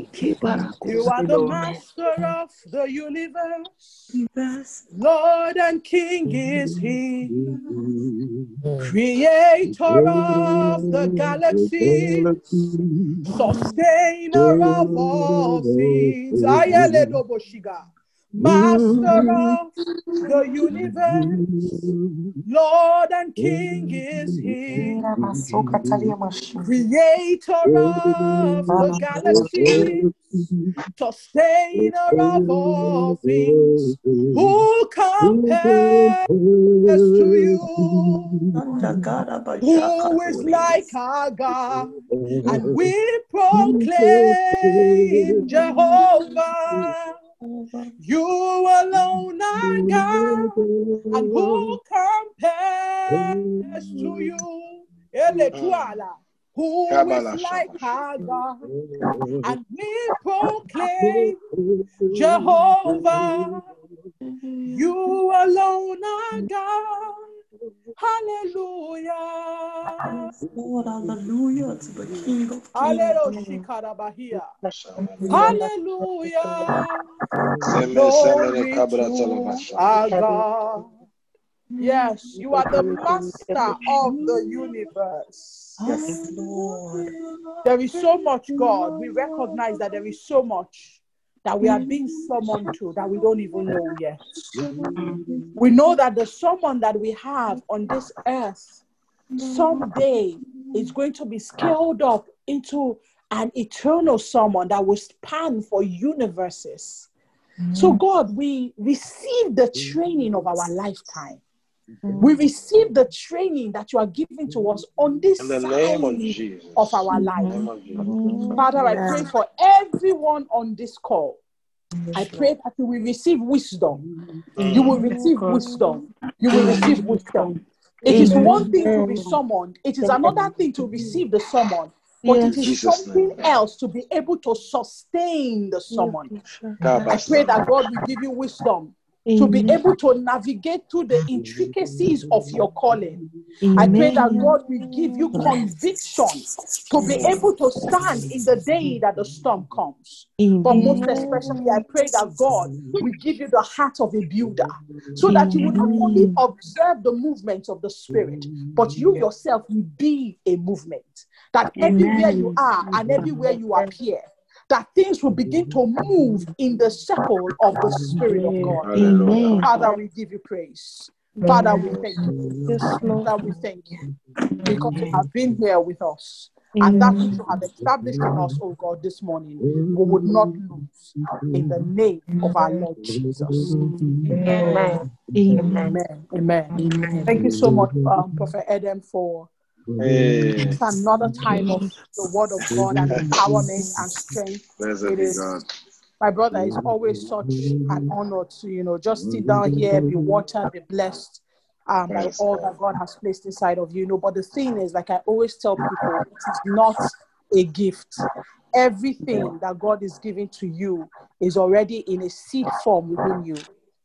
You are the master of the universe. Lord and King is He, creator of the galaxies, sustainer of all things. Ayeleloboshiga. Master mm-hmm. of the universe, Lord and King is He, creator of the galaxies, sustainer of all things. Who compares to you? Who is like our God? And we proclaim Jehovah. You alone are God, and who compares to you? Eletuala. Who is like our God? And we proclaim Jehovah. You alone are God. Hallelujah. Lord, hallelujah to the King of Kings. Hallelujah. Hallelujah. Glory to our God. Yes, you are the master of the universe. Yes, Lord. There is so much, God. We recognize that there is so much that we are being summoned to that we don't even know yet. Mm-hmm. We know that the summon that we have on this earth someday is going to be scaled up into an eternal summon that will span for universes. So, mm. God, we receive the training of our lifetime. We receive the training that you are giving to us on this In the name of side Jesus. of our life. of Jesus. Father, I pray for everyone on this call. I pray that you will receive wisdom. You will receive wisdom. You will receive wisdom. It is one thing to be summoned, it is another thing to receive the summon. But it is Jesus' something name. else to be able to sustain the summon. I pray that God will give you wisdom to be able to navigate through the intricacies of your calling. I pray that God will give you conviction to be able to stand in the day that the storm comes. But most especially, I pray that God will give you the heart of a builder so that you will not only observe the movements of the Spirit, but you yourself will be a movement. That everywhere you are and everywhere you appear, that things will begin to move in the circle of the Spirit of God. Hallelujah. Father, we give you praise. Father, we thank you. Father, we thank you because you have been here with us. And that which you have established in us, oh God, this morning, we would not lose in the name of our Lord Jesus. Amen. Amen. Amen. Thank you so much, um, Prophet Adam, for Hey. another time of the word of God and empowerment and strength. Blessed It God. my brother it's always such an honor to you know just sit down here be watered be blessed um, by Yes. all that god has placed inside of you, you know but the thing is like i always tell people it is not a gift everything that god is giving to you is already in a seed form within you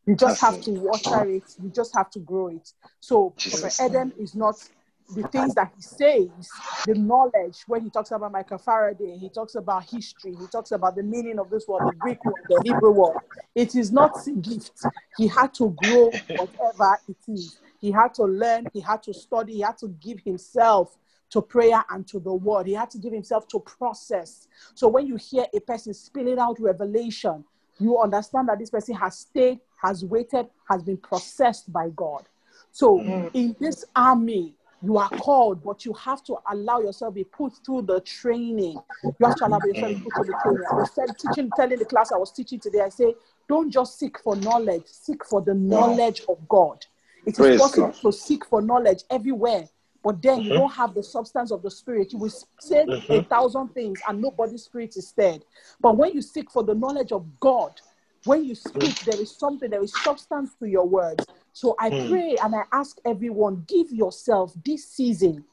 you just have to water it you just have to grow it so prophet Jesus. eden is not the things that he says, the knowledge, when he talks about Michael Faraday, he talks about history, he talks about the meaning of this word, the Greek word, the Hebrew word. It is not a gift. He had to grow whatever it is. He had to learn, he had to study, he had to give himself to prayer and to the word. He had to give himself to process. So when you hear a person spilling out revelation, you understand that this person has stayed, has waited, has been processed by God. So mm. in this army, you are called, but you have to allow yourself be put through the training. You have to allow yourself be put through the training. I was teaching, telling the class I was teaching today. I say, don't just seek for knowledge, seek for the knowledge of God. It is Praise possible God. to seek for knowledge everywhere, but then you mm-hmm. don't have the substance of the spirit. You will say a mm-hmm. thousand things, and nobody's spirit is stirred. But when you seek for the knowledge of God, when you speak, mm-hmm. there is something, there is substance to your words. So I pray and I ask everyone, give yourself this season.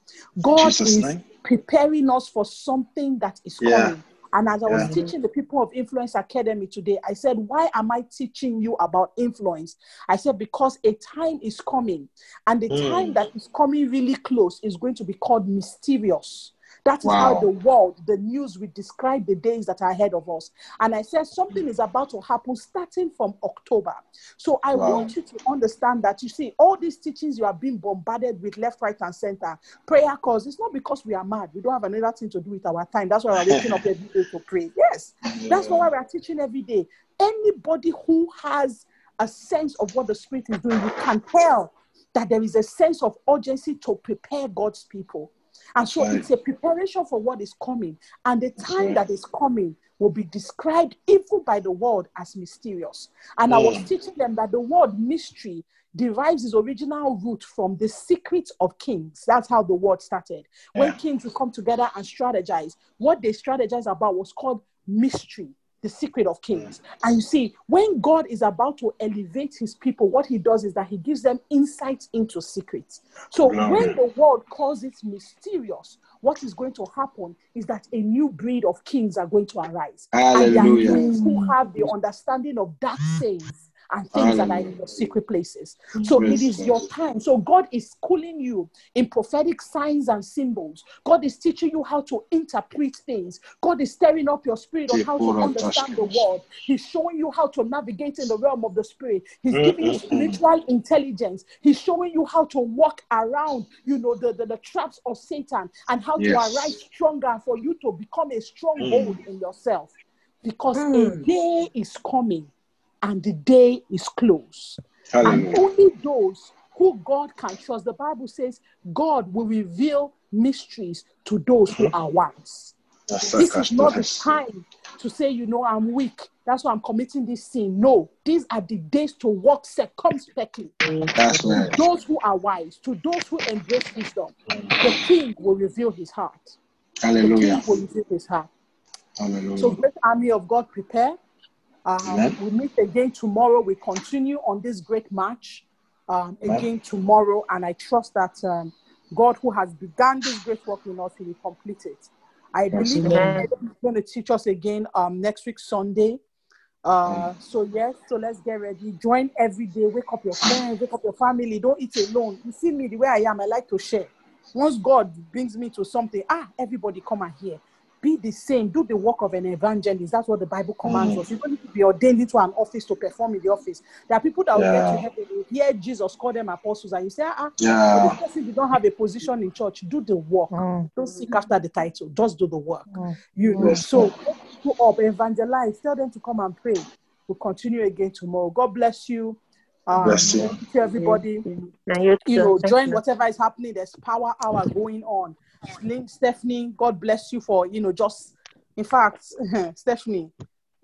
God Jesus' is name. preparing us for something that is Yeah. coming. And as I was Yeah. teaching the people of Influence Academy today, I said, Why am I teaching you about influence? I said, Because a time is coming, and the Mm. time that is coming really close is going to be called mysterious. That is how the world, the news will describe the days that are ahead of us. And I said, Something is about to happen starting from October. So I Wow. want you to understand that you see, all these teachings you are being bombarded with left, right, and center, prayer calls, it's not because we are mad. We don't have another thing to do with our time. That's why we're waking up <laughs> every day to pray. Yes, that's why we're teaching every day. Anybody who has a sense of what the Spirit is doing, you can tell that there is a sense of urgency to prepare God's people. And so Right. it's a preparation for what is coming. And the time that is coming will be described even by the world as mysterious. And I was teaching them that the word mystery derives its original root from the secret of kings. That's how the word started. When Yeah. kings would come together and strategize, what they strategized about was called mystery. The secret of kings. And you see, when God is about to elevate his people, what he does is that he gives them insight into secrets. So when the world calls it mysterious, what is going to happen is that a new breed of kings are going to arise. And they are Hallelujah. kings who have the understanding of dark things and things that are in the secret places. So it Praise is your time. So God is schooling you in prophetic signs and symbols. God is teaching you how to interpret things. God is stirring up your spirit on how to understand the world. He's showing you how to navigate in the realm of the spirit. He's Mm, giving you mm, mm. spiritual intelligence. He's showing you how to walk around, you know, the, the, the traps of Satan and how to Yes. arise stronger for you to become a stronghold Mm. in yourself. Because a day is coming and the day is close. And only those who God can trust, the Bible says, God will reveal mysteries to those who are wise. This is not the time to say, you know, I'm weak. That's why I'm committing this sin. No, these are the days to walk circumspectly. That's To those who are wise, to those who embrace wisdom, the king will reveal his heart. The king will reveal his heart. So, great army of God, prepare. Um, we meet again tomorrow. We continue on this great march um, again tomorrow, and I trust that um, God, who has begun this great work in us, He will complete it. I Yes, believe. He's going to teach us again um, next week Sunday. Uh, so yes, so let's get ready. Join every day. Wake up your friends, wake up your family. Don't eat alone. You see me the way I am. I like to share. Once God brings me to something, ah, everybody come and hear. Be the same. Do the work of an evangelist. That's what the Bible commands Mm. us. You don't need to be ordained into an office to perform in the office. There are people that will get to heaven, hear Jesus call them apostles, and you say, ah, ah, but this Yeah. person did not have a position in church. Do the work. Mm. Don't seek after the title. Just do the work. Mm. You know. So go up, evangelize, tell them to come and pray. We'll continue again tomorrow. God bless you. Um, Bless you. thank you, everybody. You know, join whatever is happening. There's power hour going on. Link Stephanie, God bless you for you know just. In fact, <laughs> Stephanie,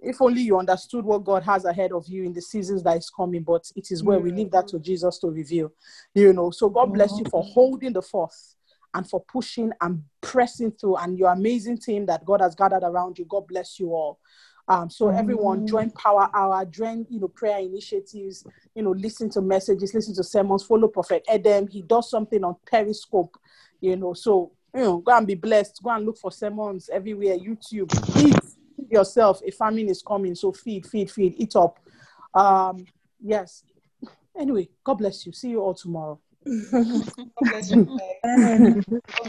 if only you understood what God has ahead of you in the seasons that is coming, but it is where we leave that to Jesus to reveal. You know, so God bless you for holding the forth and for pushing and pressing through and your amazing team that God has gathered around you. God bless you all. Um, so everyone join Power Hour, join you know prayer initiatives, you know, listen to messages, listen to sermons, follow Prophet Edem. He does something on Periscope, you know. So you know, go and be blessed. Go and look for sermons everywhere, YouTube. Eat feed yourself. A famine is coming, so feed, feed, feed, eat up. Um, yes. Anyway, God bless you. See you all tomorrow. <laughs> God bless you. Bye.